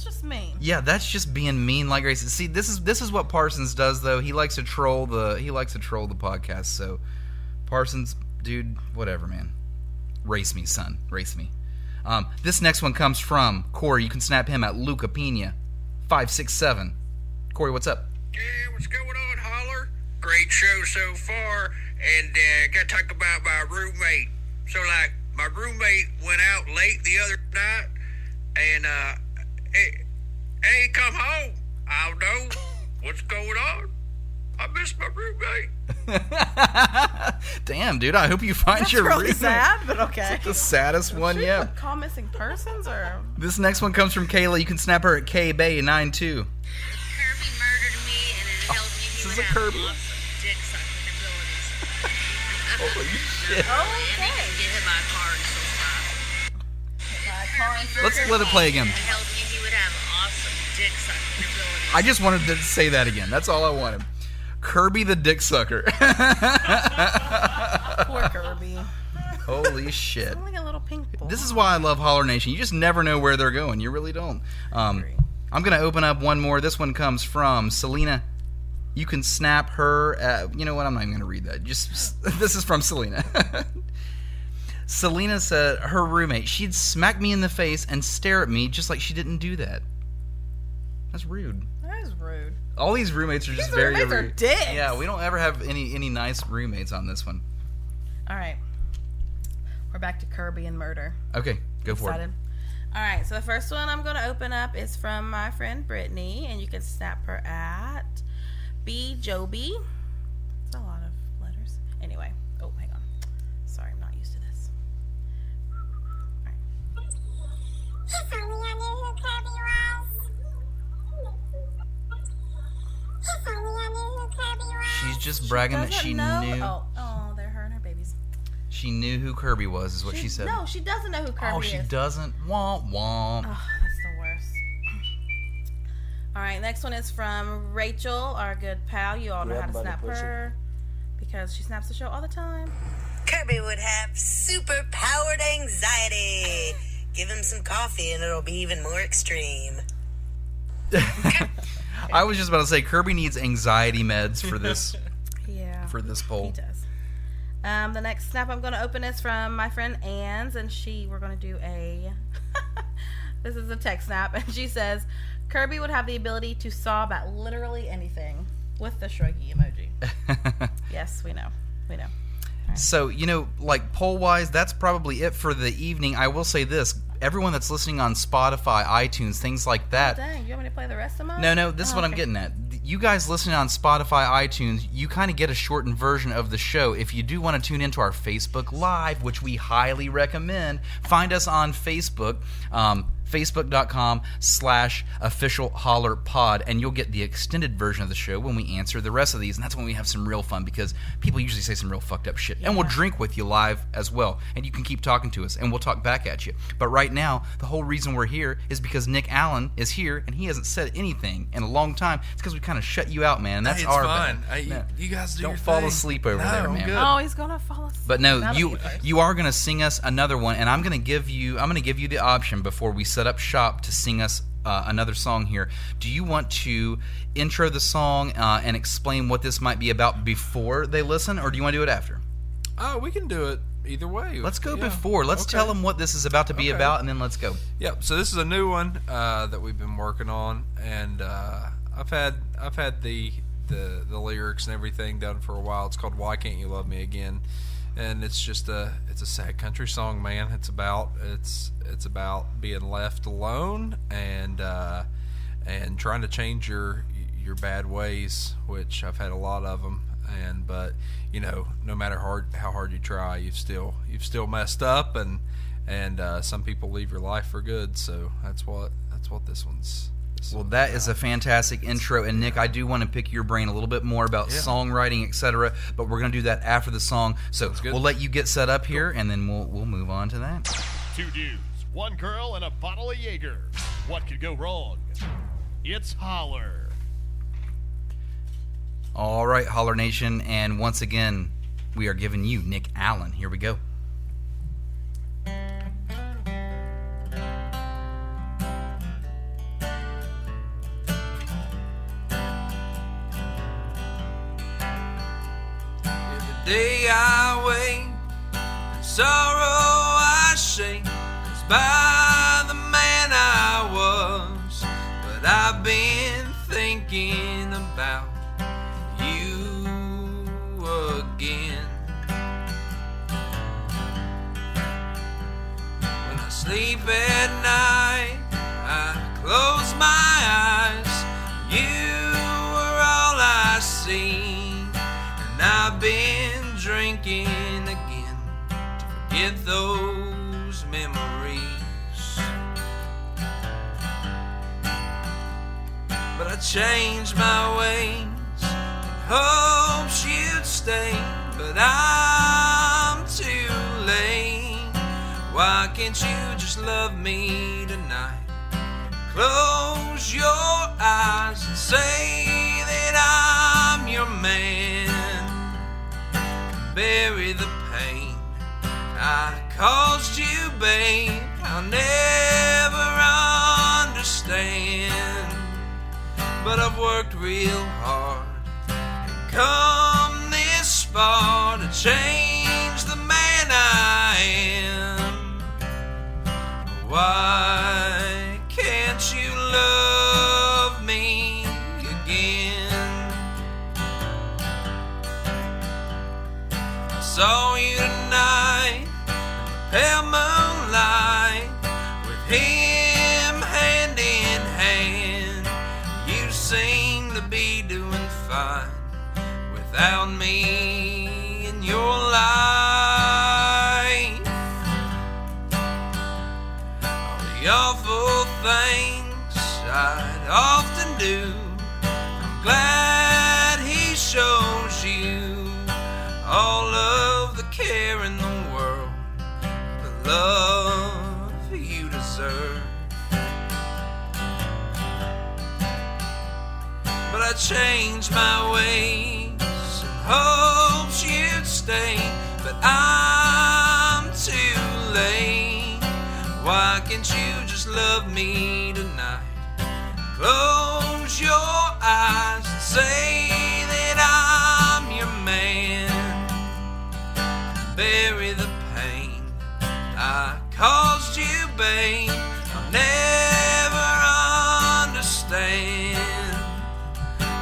That was just mean. Yeah, that's just being mean like Grace. See, this is this is what Parsons does though. He likes to troll the he likes to troll the podcast. So Parsons, dude, whatever, man. Race me, son. Race me. Um, this next one comes from Corey. You can snap him at Luca Pina, five six seven. Corey, what's up? Yeah, what's going on, Holler? Great show so far, and uh, got to talk about my roommate. So, like, my roommate went out late the other night, and uh, he, he ain't come home. I don't know what's going on. I miss my roommate. Damn, dude. I hope you find That's your really roommate. sad, but okay. It's like the saddest one Should we yet. Call missing persons or This next one comes from Kayla. You can snap her at K Bay 92. This is a Kirby. Holy shit. Oh, okay. Get hit by a car and still Let's let it play again. Dick sucking abilities. I just wanted to say that again. That's all I wanted. Kirby the Dick Sucker. poor Kirby. Holy shit. Sound like a little pink ball. This is why I love Holler Nation. You just never know where they're going. You really don't. Um, I'm going to open up one more. This one comes from Selena. You can snap her. At, you know what? I'm not even going to read that. Just this is from Selena. Selena said her roommate. She'd smack me in the face and stare at me just like she didn't do that. That's rude. That is rude. All these roommates are just These very roommates are rude. dicks. Yeah, we don't ever have any any nice roommates on this one. All right. We're back to Kirby and murder. Okay, go for it. Excited? All right, so the first one I'm going to open up is from my friend Brittany, and you can snap her at B Joby. It's a lot of letters. Anyway, oh, hang on. Sorry, I'm not used to this. She's just bragging that she know- knew Oh, oh, they're her and her babies. she knew who Kirby was. Is what she, said. No, she doesn't know who oh, Kirby is. oh, she is. doesn't. Womp womp. Oh, that's the worst. All right, next one is from Rachel, our good pal. You all know Yeah, how to snap pussy. her because she snaps the show all the time. Kirby would have super powered anxiety. Give him some coffee and it'll be even more extreme. I was just about to say Kirby needs anxiety meds for this Yeah. for this poll. He does. Um, the next snap I'm going to open is from my friend Ann's, and she we're going to do a. this is a text snap, and she says Kirby would have the ability to sob at literally anything with the shruggy emoji. yes, we know, we know. So, you know, like poll wise, that's probably it for the evening. I will say this everyone that's listening on Spotify, iTunes, things like that. Dang, you want me to play the rest of mine? No, no, this is Oh, what I'm getting at. You guys listening on Spotify, iTunes, you kind of get a shortened version of the show. If you do want to tune into our Facebook Live, which we highly recommend, find us on Facebook, um, facebook.com slash official holler pod, and you'll get the extended version of the show when we answer the rest of these. And that's when we have some real fun because people usually say some real fucked up shit. And we'll drink with you live as well. And you can keep talking to us, and we'll talk back at you. But right now, the whole reason we're here is because Nick Allen is here, and he hasn't said anything in a long time. It's because we kind of shut you out, man. That's Hey, our fine. I- No. you guys do Don't your fall thing. asleep over No, there, I'm man. good. Oh, he's gonna fall asleep. But no, That'll you you are going to sing us another one, and I'm going to give you I'm going to give you the option before we set up shop to sing us uh, another song here. Do you want to intro the song uh, and explain what this might be about before they listen, or do you want to do it after? Oh, we can do it either way. Let's go Yeah. before. Let's Okay. tell them what this is about to be Okay. about, and then let's go. Yep. So this is a new one uh, that we've been working on, and uh, I've had I've had the, the the lyrics and everything done for a while. It's called "Why Can't You Love Me Again," and it's just a it's a sad country song, man. It's about it's it's about being left alone and uh, and trying to change your your bad ways, which I've had a lot of them. And but you know, no matter hard how hard you try, you've still you've still messed up, and and uh, some people leave your life for good. So that's what that's what this one's. This Well, one's that is a fantastic intro, and Nick, I do want to pick your brain a little bit more about Yeah. songwriting, etc. But we're going to do that after the song. So we'll let you get set up here, and then we'll we'll move on to that. Two dudes, one girl, and a bottle of Jaeger. What could go wrong? It's Holler. All right, Holler Nation, and once again, we are giving you Nick Allen. Here we go. Day I wait, in sorrow I shake, 'cause by the man I was, but I've been thinking about you again. When I sleep at night, I close my eyes. You are all I see, and I've been drinking again to forget those memories. But I changed my ways in hopes you'd stay, but I'm too late. Why can't you just love me tonight? Close your eyes and say that I'm your man. Bury the pain I caused you, babe. I'll never understand. But I've worked real hard and come this far to change the man I am. Why saw you tonight pale moonlight with him hand in hand. You seem to be doing fine without me in your life. All the awful things I'd often do. I'm glad he shows you all of care in the world, the love you deserve. But I changed my ways in hopes you'd stay, but I'm too late. Why can't you just love me tonight? Close your eyes and say that I'm your man. Bury the pain I caused you, babe. I'll never understand.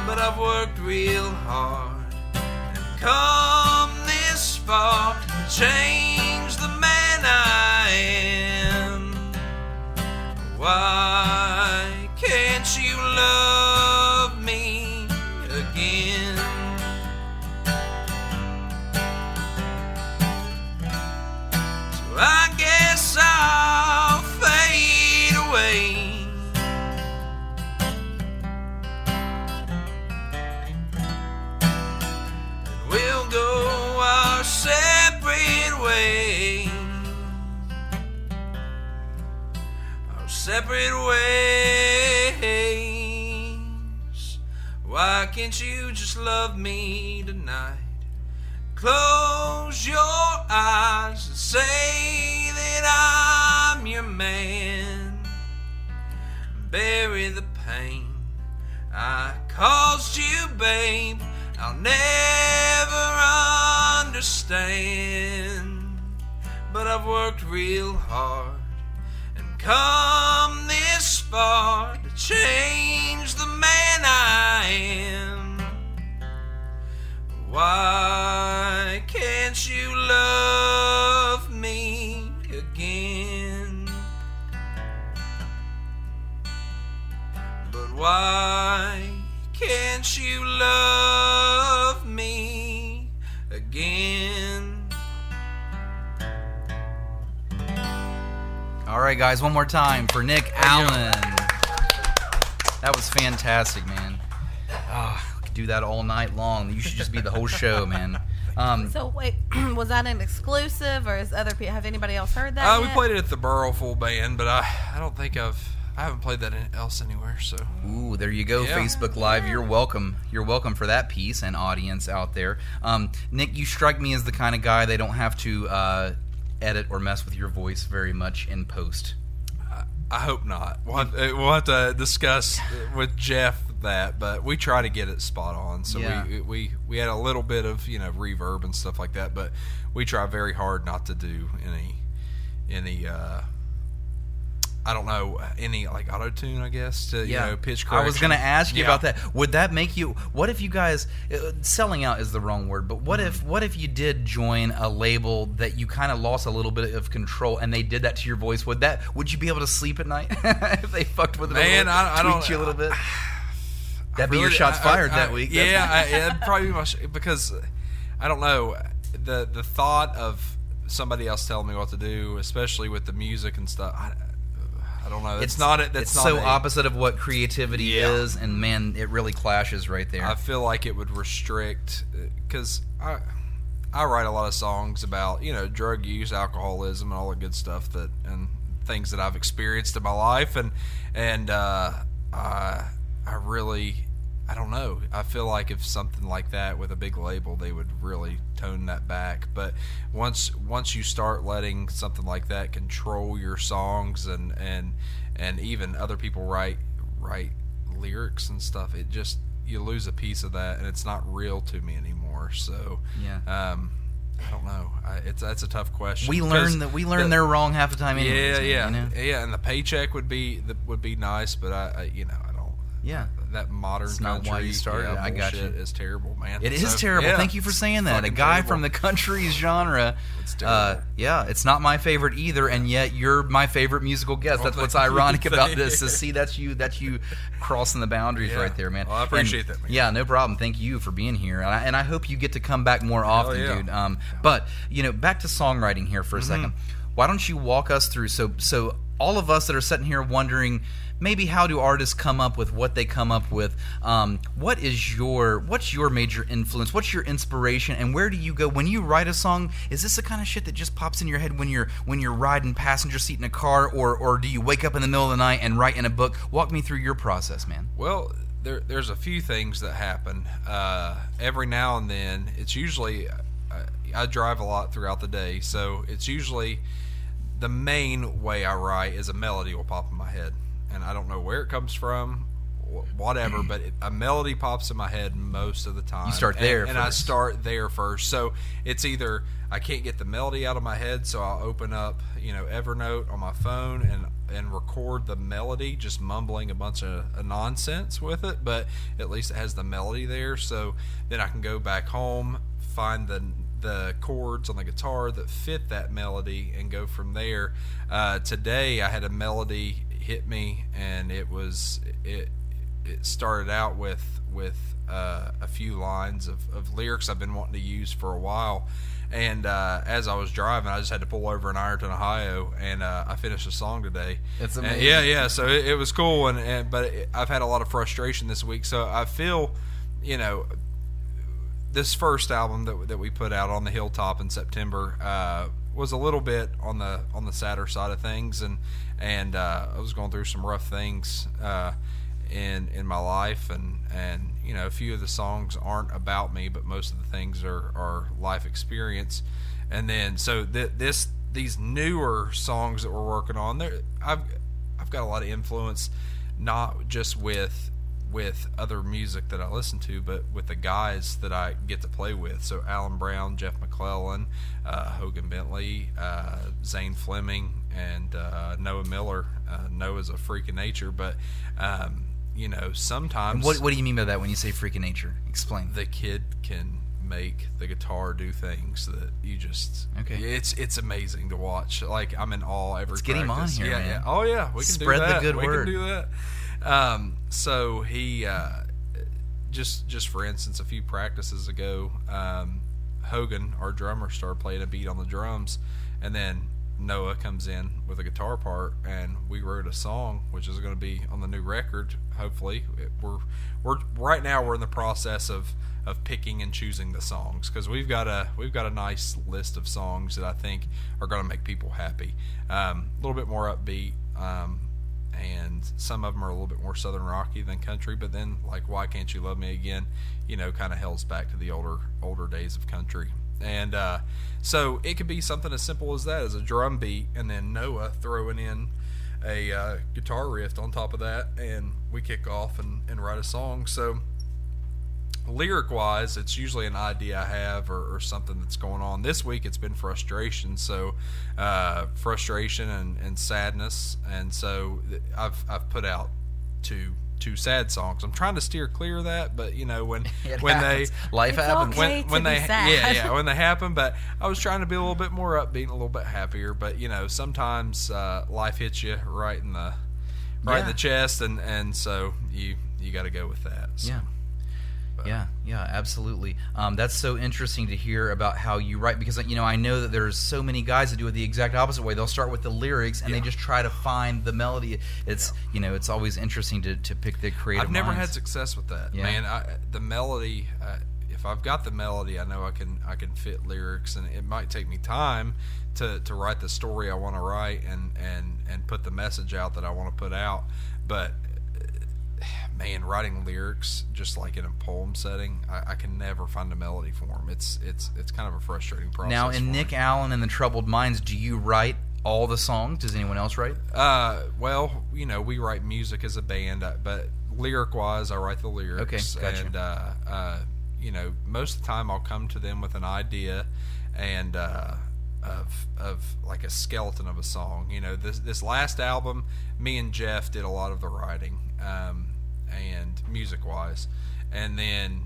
But I've worked real hard and come this far to change the man I am. Why separate ways. Why can't you just love me tonight? Close your eyes and say that I'm your man. Bury the pain I caused you, babe. I'll never understand. But I've worked real hard come this far to change the man I am. Why can't you love me again? But why can't you love me again? All right, guys, one more time for Nick Allen. That was fantastic, man. Oh, I could do that all night long. You should just be the whole show, man. Um, So wait, was that an exclusive, or is other people? Have anybody else heard that? Uh, we yet? played it at the Burrow full band, but I, I don't think I've I haven't played that else anywhere. So Ooh, there you go, Yeah. Facebook Live. You're welcome. You're welcome for that piece and audience out there. Um, Nick, you strike me as the kind of guy they don't have to uh, edit or mess with your voice very much in post. I hope not. We'll have, we'll have to discuss with Jeff that, but we try to get it spot on. So Yeah. we, we we had a little bit of you know reverb and stuff like that, but we try very hard not to do any any uh, I don't know any like auto tune. I guess to you know pitch correction. I was going to ask you Yeah. about that. Would that make you? What if you guys uh, selling out is the wrong word, but what Mm-hmm. if what if you did join a label that you kind of lost a little bit of control and they did that to your voice? Would that would you be able to sleep at night if they fucked with it? a Man, little, I- I don't- you a little bit. That'd be your shots I- fired I- that week. Yeah, I, That's- it'd probably be my sh- because I don't know the the thought of somebody else telling me what to do, especially with the music and stuff. I, don't know. It's, not it. That's it's not so a- opposite of what creativity Yeah. is, and man, it really clashes right there. I feel like it would restrict because I I write a lot of songs about you know drug use, alcoholism, and all the good stuff that and things that I've experienced in my life, and and uh, I I really I don't know. I feel like if something like that with a big label, they would really tone that back. But once once you start letting something like that control your songs and and and even other people write write lyrics and stuff, it just you lose a piece of that, and it's not real to me anymore. So Yeah. um, I don't know. I, it's that's a tough question. We learn that we learn the- they're wrong half the time. Anyways, yeah, yeah, you know? yeah, and the paycheck would be the, would be nice, but I, I, you know, I don't. Yeah. That modern It's not country, why you started. yeah, I got you. is terrible, man. It is So, terrible. yeah, Thank you for saying that. A guy terrible. from the country's genre. It's Uh, yeah, it's not my favorite either, and yet you're my favorite musical guest. That's what's ironic about this. To see that's you, that's you crossing the boundaries Yeah. right there, man. Well, I appreciate And- that, man. Yeah, no problem. Thank you for being here, and I, and I hope you get to come back more often, dude. Um, but you know, back to songwriting here for a Mhm. second. Why don't you walk us through? So, so all of us that are sitting here wondering, maybe how do artists come up with what they come up with? Um, what is your what's your major influence? What's your inspiration? And where do you go when you write a song? Is this the kind of shit that just pops in your head when you're when you're riding passenger seat in a car, or or do you wake up in the middle of the night and write in a book? Walk me through your process, man. Well, there, there's a few things that happen. Uh, every now and then, it's usually I, I drive a lot throughout the day, so it's usually the main way I write is a melody will pop in my head, and I don't know where it comes from, whatever, but it, a melody pops in my head most of the time. You start And- there and, I start there first. So it's either I can't get the melody out of my head, so I'll open up, you know, Evernote on my phone and and record the melody, just mumbling a bunch of, of nonsense with it, but at least it has the melody there. So then I can go back home, find the the chords on the guitar that fit that melody, and go from there. Uh, today I had a melody hit me, and it was it it started out with with uh, a few lines of, of lyrics I've been wanting to use for a while. And uh, as I was driving, I just had to pull over in Ironton, Ohio, and uh, I finished a song today. And amazing. yeah, yeah. So it, it was cool, and, and but it, I've had a lot of frustration this week. So I feel, you know, this first album that, that we put out on the hilltop in September, uh, was a little bit on the on the sadder side of things, and and uh, I was going through some rough things uh, in in my life, and and you know a few of the songs aren't about me, but most of the things are are life experience, and then so th- this these newer songs that we're working on, there I've I've got a lot of influence, not just with with other music that I listen to, but with the guys that I get to play with. So Alan Brown, Jeff McClellan, uh, Hogan Bentley, uh, Zane Fleming, and uh, Noah Miller. Uh, Noah's a freak of nature, but um, you know sometimes. And what, what do you mean by that when you say freak of nature? Explain. The kid can make the guitar do things that you just Okay. It's it's amazing to watch. Like I'm in awe every. Let's get him on practice. here, Yeah, man. yeah. Oh yeah, we can Spread do the good we word. can do that. Um, so he uh, just just for instance, a few practices ago, um, Hogan, our drummer, started playing a beat on the drums, and then Noah comes in with a guitar part, and we wrote a song, which is going to be on the new record. Hopefully, It- we're we're right now we're in the process of of picking and choosing the songs because we've got a we've got a nice list of songs that I think are going to make people happy. Um, a little bit more upbeat. Um, and some of them are a little bit more southern rocky than country but then like why can't you love me again you know kind of hells back to the older older days of country and uh, so it could be something as simple as that as a drum beat and then noah throwing in a uh, guitar riff on top of that and we kick off and, and write a song. So lyric wise it's usually an idea i have or, or something that's going on. This week it's been frustration so uh, frustration and, and sadness. And so i've i've put out two two sad songs i'm trying to steer clear of that but you know when It when happens. they Life It's happens. when, okay to when be they sad. yeah yeah when they happen but i was trying to be a little bit more upbeat and a little bit happier but you know sometimes uh, life hits you right in the right in the chest and and so you you got to go with that so. Yeah. Yeah, yeah, absolutely. Um, that's so interesting to hear about how you write because you know I know that there's so many guys that do it the exact opposite way. They'll start with the lyrics and they just try to find the melody. It's you know it's always interesting to, to pick the creative. I've never had success with that, Yeah. man. I, the melody, uh, if I've got the melody, I know I can I can fit lyrics, and it might take me time to, to write the story I want to write and, and and put the message out that I want to put out. But man, writing lyrics just like in a poem setting, I, I can never find a melody for them. It's it's it's kind of a frustrating process. Now, in me. Nick Allen and the Troubled Minds, do you write all the songs? Does anyone else write? Uh, well, you know, we write music as a band, uh, but lyric wise, I write the lyrics. Okay, gotcha. And, uh, uh, you know, most of the time I'll come to them with an idea and, uh, of, of like a skeleton of a song. You know, this, this last album, me and Jeff did a lot of the writing, um, and music wise. And then,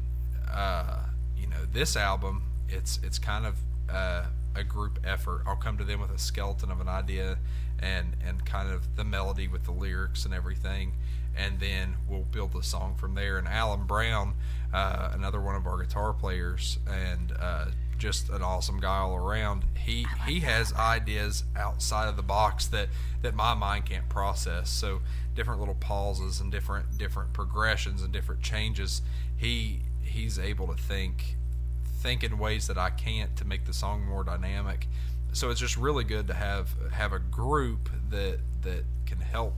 uh, you know, this album, it's, it's kind of, uh, a group effort. I'll come to them with a skeleton of an idea and and kind of the melody with the lyrics and everything, and then we'll build the song from there. And Alan Brown, uh, another one of our guitar players, and uh, just an awesome guy all around. He he has ideas outside of the box that that my mind can't process. So different little pauses and different different progressions and different changes. He he's able to think think in ways that I can't to make the song more dynamic. So it's just really good to have have a group that that can help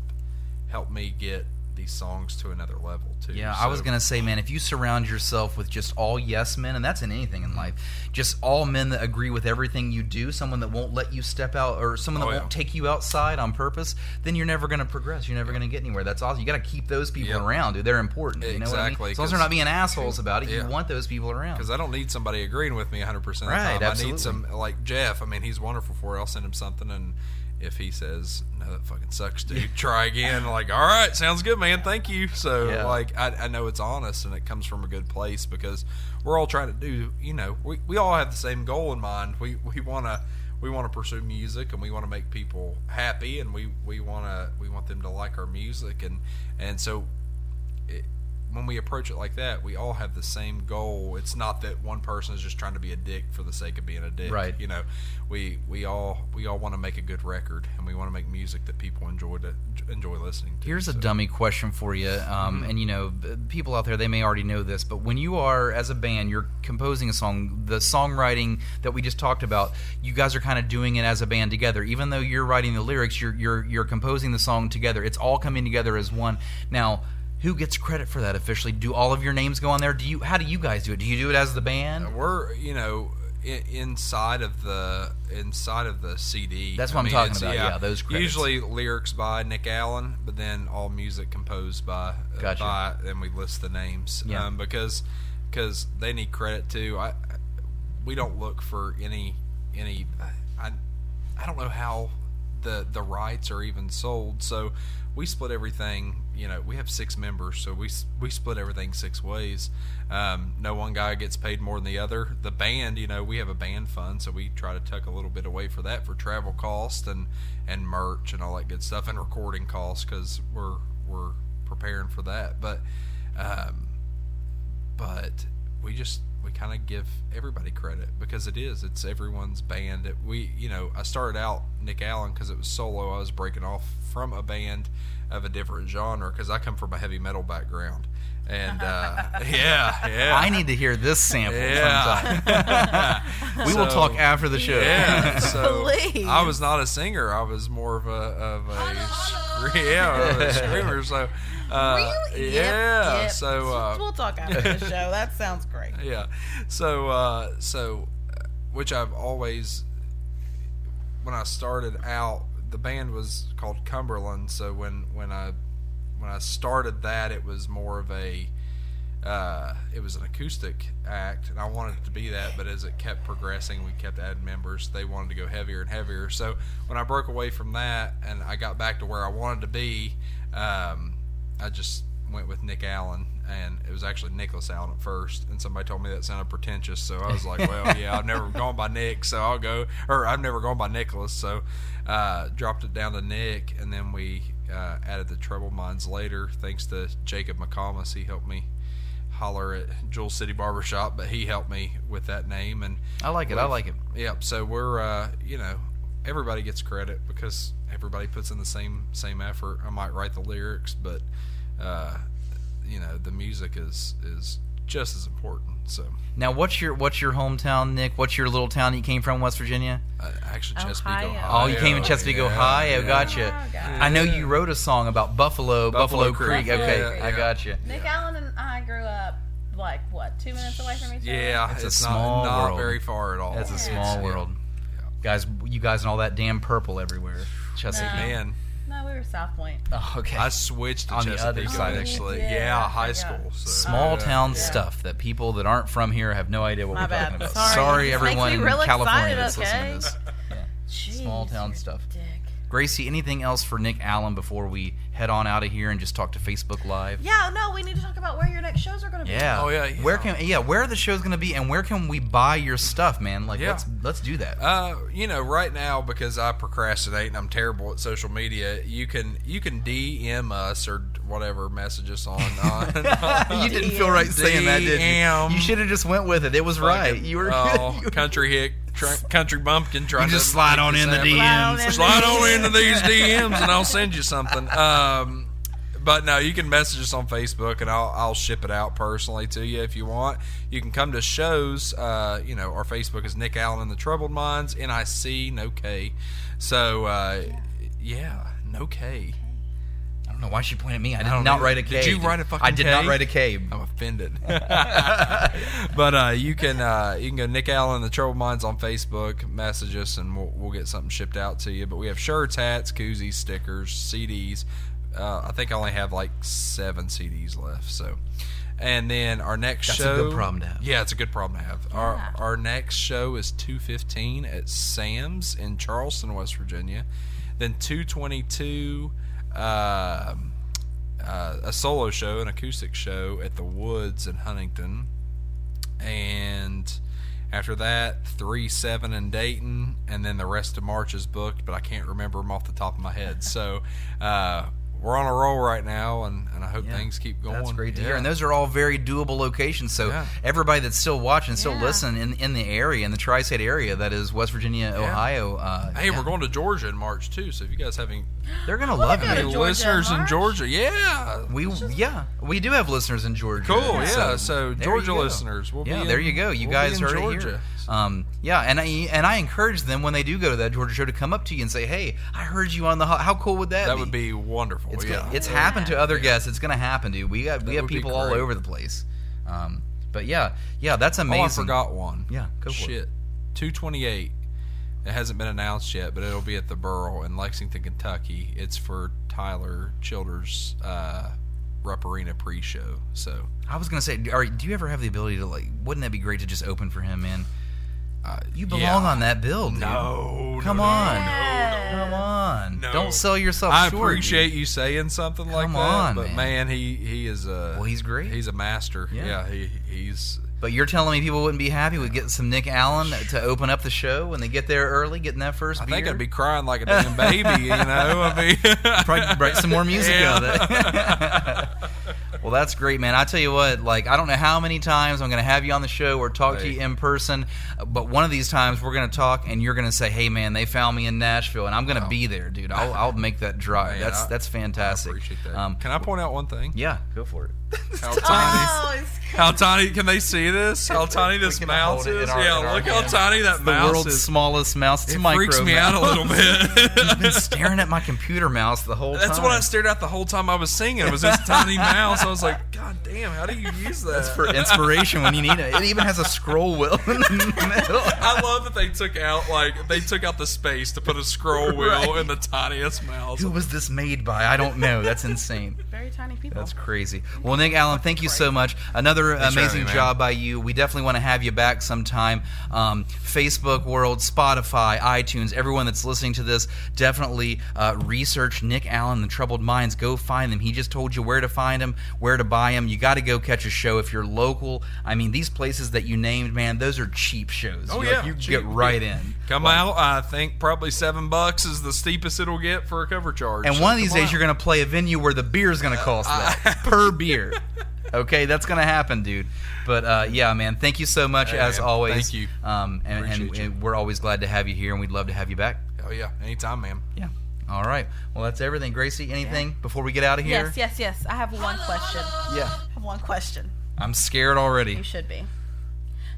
help me get these songs to another level too. Yeah, I was gonna say, man, if you surround yourself with just all yes men, and that's in anything in life, just all men that agree with everything you do, someone that won't let you step out, or someone that Oh, yeah. won't take you outside on purpose, then you're never gonna progress. You're never gonna get anywhere. That's awesome. You got to keep those people around, dude. They're important. You know what I mean? Exactly, As long as they're not being assholes about it, Yeah. you want those people around. because I don't need somebody agreeing with me 100 percent of the Right, time. I need some like Jeff. I mean, he's wonderful for it. I'll send him something, and if he says no, that fucking sucks, dude, try again. Like, all right, sounds good, man. Thank you. So Yeah. like, I, I know it's honest and it comes from a good place because we're all trying to do. You know, we, we all have the same goal in mind. We we want to. We want to pursue music and we want to make people happy and we, we want to we want them to like our music and and so it, when we approach it like that, we all have the same goal. It's not that one person is just trying to be a dick for the sake of being a dick. Right. You know, we we all we all want to make a good record, and we want to make music that people enjoy to enjoy listening to. Here's a dummy question for you, um, Mhm. and you know, people out there they may already know this, but when you are as a band, you're composing a song. The songwriting that we just talked about, you guys are kind of doing it as a band together. Even though you're writing the lyrics, you're you're you're composing the song together. It's all coming together as one. Now, who gets credit for that officially? Do all of your names go on there? Do you? How do you guys do it? Do you do it as the band? We're you know i- inside of the inside of the CD. That's what I'm mean, talking it's- about, yeah, those credits. Usually lyrics by Nick Allen, but then all music composed by uh, Gotcha. by and we list the names Yeah. um, because because they need credit too. I we don't look for any any I I don't know how the the rights are even sold. So we split everything. You know, we have six members, so we we split everything six ways. Um, no one guy gets paid more than the other. The band, you know, we have a band fund, so we try to tuck a little bit away for that for travel cost and and merch and all that good stuff and recording costs because we're we're preparing for that. But um, but we just we kind of give everybody credit because it is it's everyone's band it, we you know i started out nick allen because it was solo i was breaking off from a band of a different genre because i come from a heavy metal background and uh, yeah yeah I need to hear this sample yeah. sometime. we will talk after the show. Yeah, so Please. I was not a singer. I was more of a of a scre- yeah, of a screamer. So uh, Really? Yeah, yep. so uh, we'll talk after the show. That sounds great. yeah. So uh, so which I've always when I started out, the band was called Cumberland. So when when I when I started that, it was more of a uh, it was an acoustic act, and I wanted it to be that. But as it kept progressing, we kept adding members. They wanted to go heavier and heavier. So when I broke away from that, and I got back to where I wanted to be, um, I just went with Nick Allen, and it was actually Nicholas Allen at first. And somebody told me that sounded pretentious, so I was like, "Well, yeah, I've never gone by Nick, so I'll go." Or I've never gone by Nicholas, so uh, dropped it down to Nick, and then we uh, added the Trouble Minds later, thanks to Jacob McComas. He helped me holler at Jewel City Barbershop, but he helped me with that name, and I like it. I like it. Yep. So we're uh, you know everybody gets credit because everybody puts in the same same effort. I might write the lyrics, but uh, you know the music is is just as important. So Now, what's your what's your hometown, Nick? What's your little town that you came from, West Virginia? uh, actually Chesapeake, Ohio. Ohio. Oh, you came in Chesapeake, yeah, Ohio. yeah. Gotcha. Yeah. I know you wrote a song about Buffalo, Buffalo, Buffalo Creek. Creek. Okay, Yeah, I yeah. got you. Nick Allen and I grew up like what two minutes away from each other. Yeah, It's it's, a not, small not world. very far at all. That's a small yeah. world, guys. You guys and all that damn purple everywhere. Chesapeake. No. Man, No, we were South Point. Oh, okay. I switched to On the other side. eventually. Yeah, Yeah, high school. So, Small yeah. town Yeah. stuff that people that aren't from here have no idea what My we're bad. talking about. Sorry. Sorry, everyone in real California excited, that's listening to this. Yeah. Small town stuff. dick. Gracie, anything else for Nick Allen before we head on out of here and just talk to Facebook Live? Yeah, no, we need to talk about where your next shows are going to be. Yeah. Oh, yeah, yeah. Where can yeah, where are the shows going to be and where can we buy your stuff, man? Like Yeah. let's let's do that. Uh, you know, right now because I procrastinate and I'm terrible at social media, you can you can DM us or whatever, message us on. on you didn't feel right saying that, did you? You should have just went with it. It was right. Fucking, You were oh, country hick, tr- country bumpkin. Trying just to slide on in the. DMs. Slide on in Slide the on into these DMs and I'll send you something. Um, but no, you can message us on Facebook and I'll, I'll ship it out personally to you if you want. You can come to shows. Uh, you know, our Facebook is Nick Allen and the Troubled Minds. N I C, no K. So, uh, yeah, no K. I don't know why she pointed at me. I did don't not know. write a K. Did you write a fucking I did not write a K. I'm offended. but uh, you can uh, you can go Nick Allen and the Trouble Minds on Facebook, message us, and we'll, we'll get something shipped out to you. But we have shirts, hats, koozies, stickers, CDs. Uh, I think I only have like seven CDs left. So, and then our next That's a show. good problem to have. Yeah, it's a good problem to have. Yeah. Our our next show is two fifteen at Sam's in Charleston, West Virginia. Then two twenty two. Um, uh, a solo show, an acoustic show at the Woods in Huntington, and after that, three seven in Dayton, and then the rest of March is booked, but I can't remember them off the top of my head. So uh, we're on a roll right now, and, and I hope things keep going. That's great to Yeah. hear. And those are all very doable locations. So Yeah. everybody that's still watching, still Yeah. listening in, in the area, in the tri-state area, that is West Virginia, Yeah. Ohio. Uh, Hey, yeah. we're going to Georgia in March too. So if you guys having, They're gonna love it. Any listeners in Georgia, yeah, we yeah we do have listeners in Georgia. Cool, yeah. So, there Georgia listeners, we'll be yeah, in- there you go. You we'll be guys in heard it here. Um, yeah, and I and I encourage them when they do go to that Georgia show to come up to you and say, "Hey, I heard you on the. ho- How cool would that, That be? That would be wonderful. It's yeah, gonna- it's happened to other guests. It's going to happen, dude. We got we have people all over the place. Um, but yeah, yeah, that's Oh, amazing. I forgot one. Yeah, go for Shit, it. two twenty eight. It hasn't been announced yet, but it'll be at the Burl in Lexington, Kentucky. It's for Tyler Childers' uh, Rupp Arena pre-show. So I was gonna say, do, are, do you ever have the ability to like? Wouldn't that be great to just open for him, man? You belong yeah. on that bill, dude. No, come no, on, Yes. come on. No. Don't sell yourself I short. appreciate dude. you saying something like that, on, but man. man. he he is a Well, he's great. He's a master. Yeah. Yeah, he he's But you're telling me people wouldn't be happy with getting some Nick Allen to open up the show when they get there early, getting that first I beer? think I'd be crying like a damn baby, you know. I mean, Probably write some more music Yeah. out of it. well, that's great, man. I tell you what, like I don't know how many times I'm going to have you on the show or talk to you in person, but one of these times we're going to talk and you're going to say, "Hey, man, they found me in Nashville," and I'm going to be there, dude. I'll, I'll make that drive. Man, that's I- that's fantastic. I appreciate that. Um, Can I point out one thing? Yeah, go for it. How Oh, tiny? it's How tiny? Can they see this? How tiny this mouse hold it in is? our- yeah, in our look how tiny that It's the world's is. smallest mouse. It's It a micro freaks me out a little bit. You've been staring at my computer mouse the whole time. That's what I stared at the whole time I was singing. It was this tiny mouse. I was like, God damn, how do you use that? That's for inspiration when you need it. It even has a scroll wheel in the middle. I love that they took out like they took out the space to put a scroll wheel Right. in the tiniest mouse. Who was this made by? I don't know. That's insane. very tiny people. That's crazy. Well, Nick Allen, thank you so much. Another Thanks amazing me, job by you. We definitely want to have you back sometime. Um, Facebook world, Spotify, iTunes, everyone that's listening to this, definitely uh, research Nick Allen, The Troubled Minds. Go find them. He just told you where to find him, where to buy them. You got to go catch a show if you're local. I mean, these places that you named, man, those are cheap shows. Oh You- yeah, like, you cheap. get right in. Come Like- out. I think probably seven bucks is the steepest it'll get for a cover charge. And So one of these days, out. you're going to play a venue where the beer is going to cost that per beer. Okay, that's going to happen, dude. But uh, yeah, man, thank you so much Hey, as man, always. thank you. Um, and, and, and we're always glad to have you here, and we'd love to have you back. Oh yeah, anytime, man. Yeah. All right. Well, that's everything. Gracie, anything before we get out of here? Yes, yes, yes. I have one question. Yeah. I have one question. I'm scared already. You should be.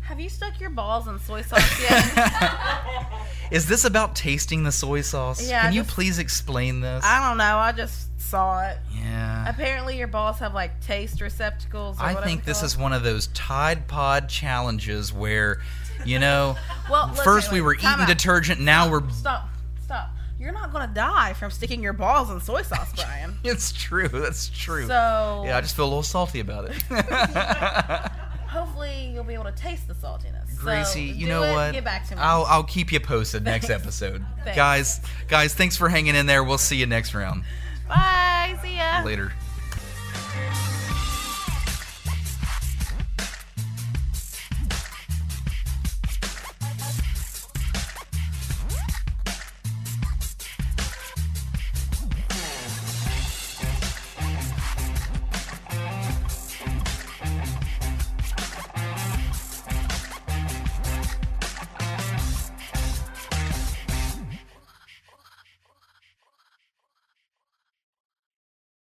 Have you stuck your balls in soy sauce yet? Is this about tasting the soy sauce? Yeah, Can I you just- please explain this? I don't know. I just saw it. yeah. Apparently, your balls have like taste receptacles. Or I think it's this is one of those Tide Pod challenges where, you know, Well, first wait, we were eating out. detergent, now we're. Stop, stop. You're not gonna die from sticking your balls in soy sauce, Brian. It's true. That's true. So- yeah, I just feel a little salty about it. Hopefully, you'll be able to taste the saltiness. So, you know it, what? Get back to me. I'll I'll keep you posted next episode, guys. Guys, thanks for hanging in there. We'll see you next round. Bye. See ya. Later.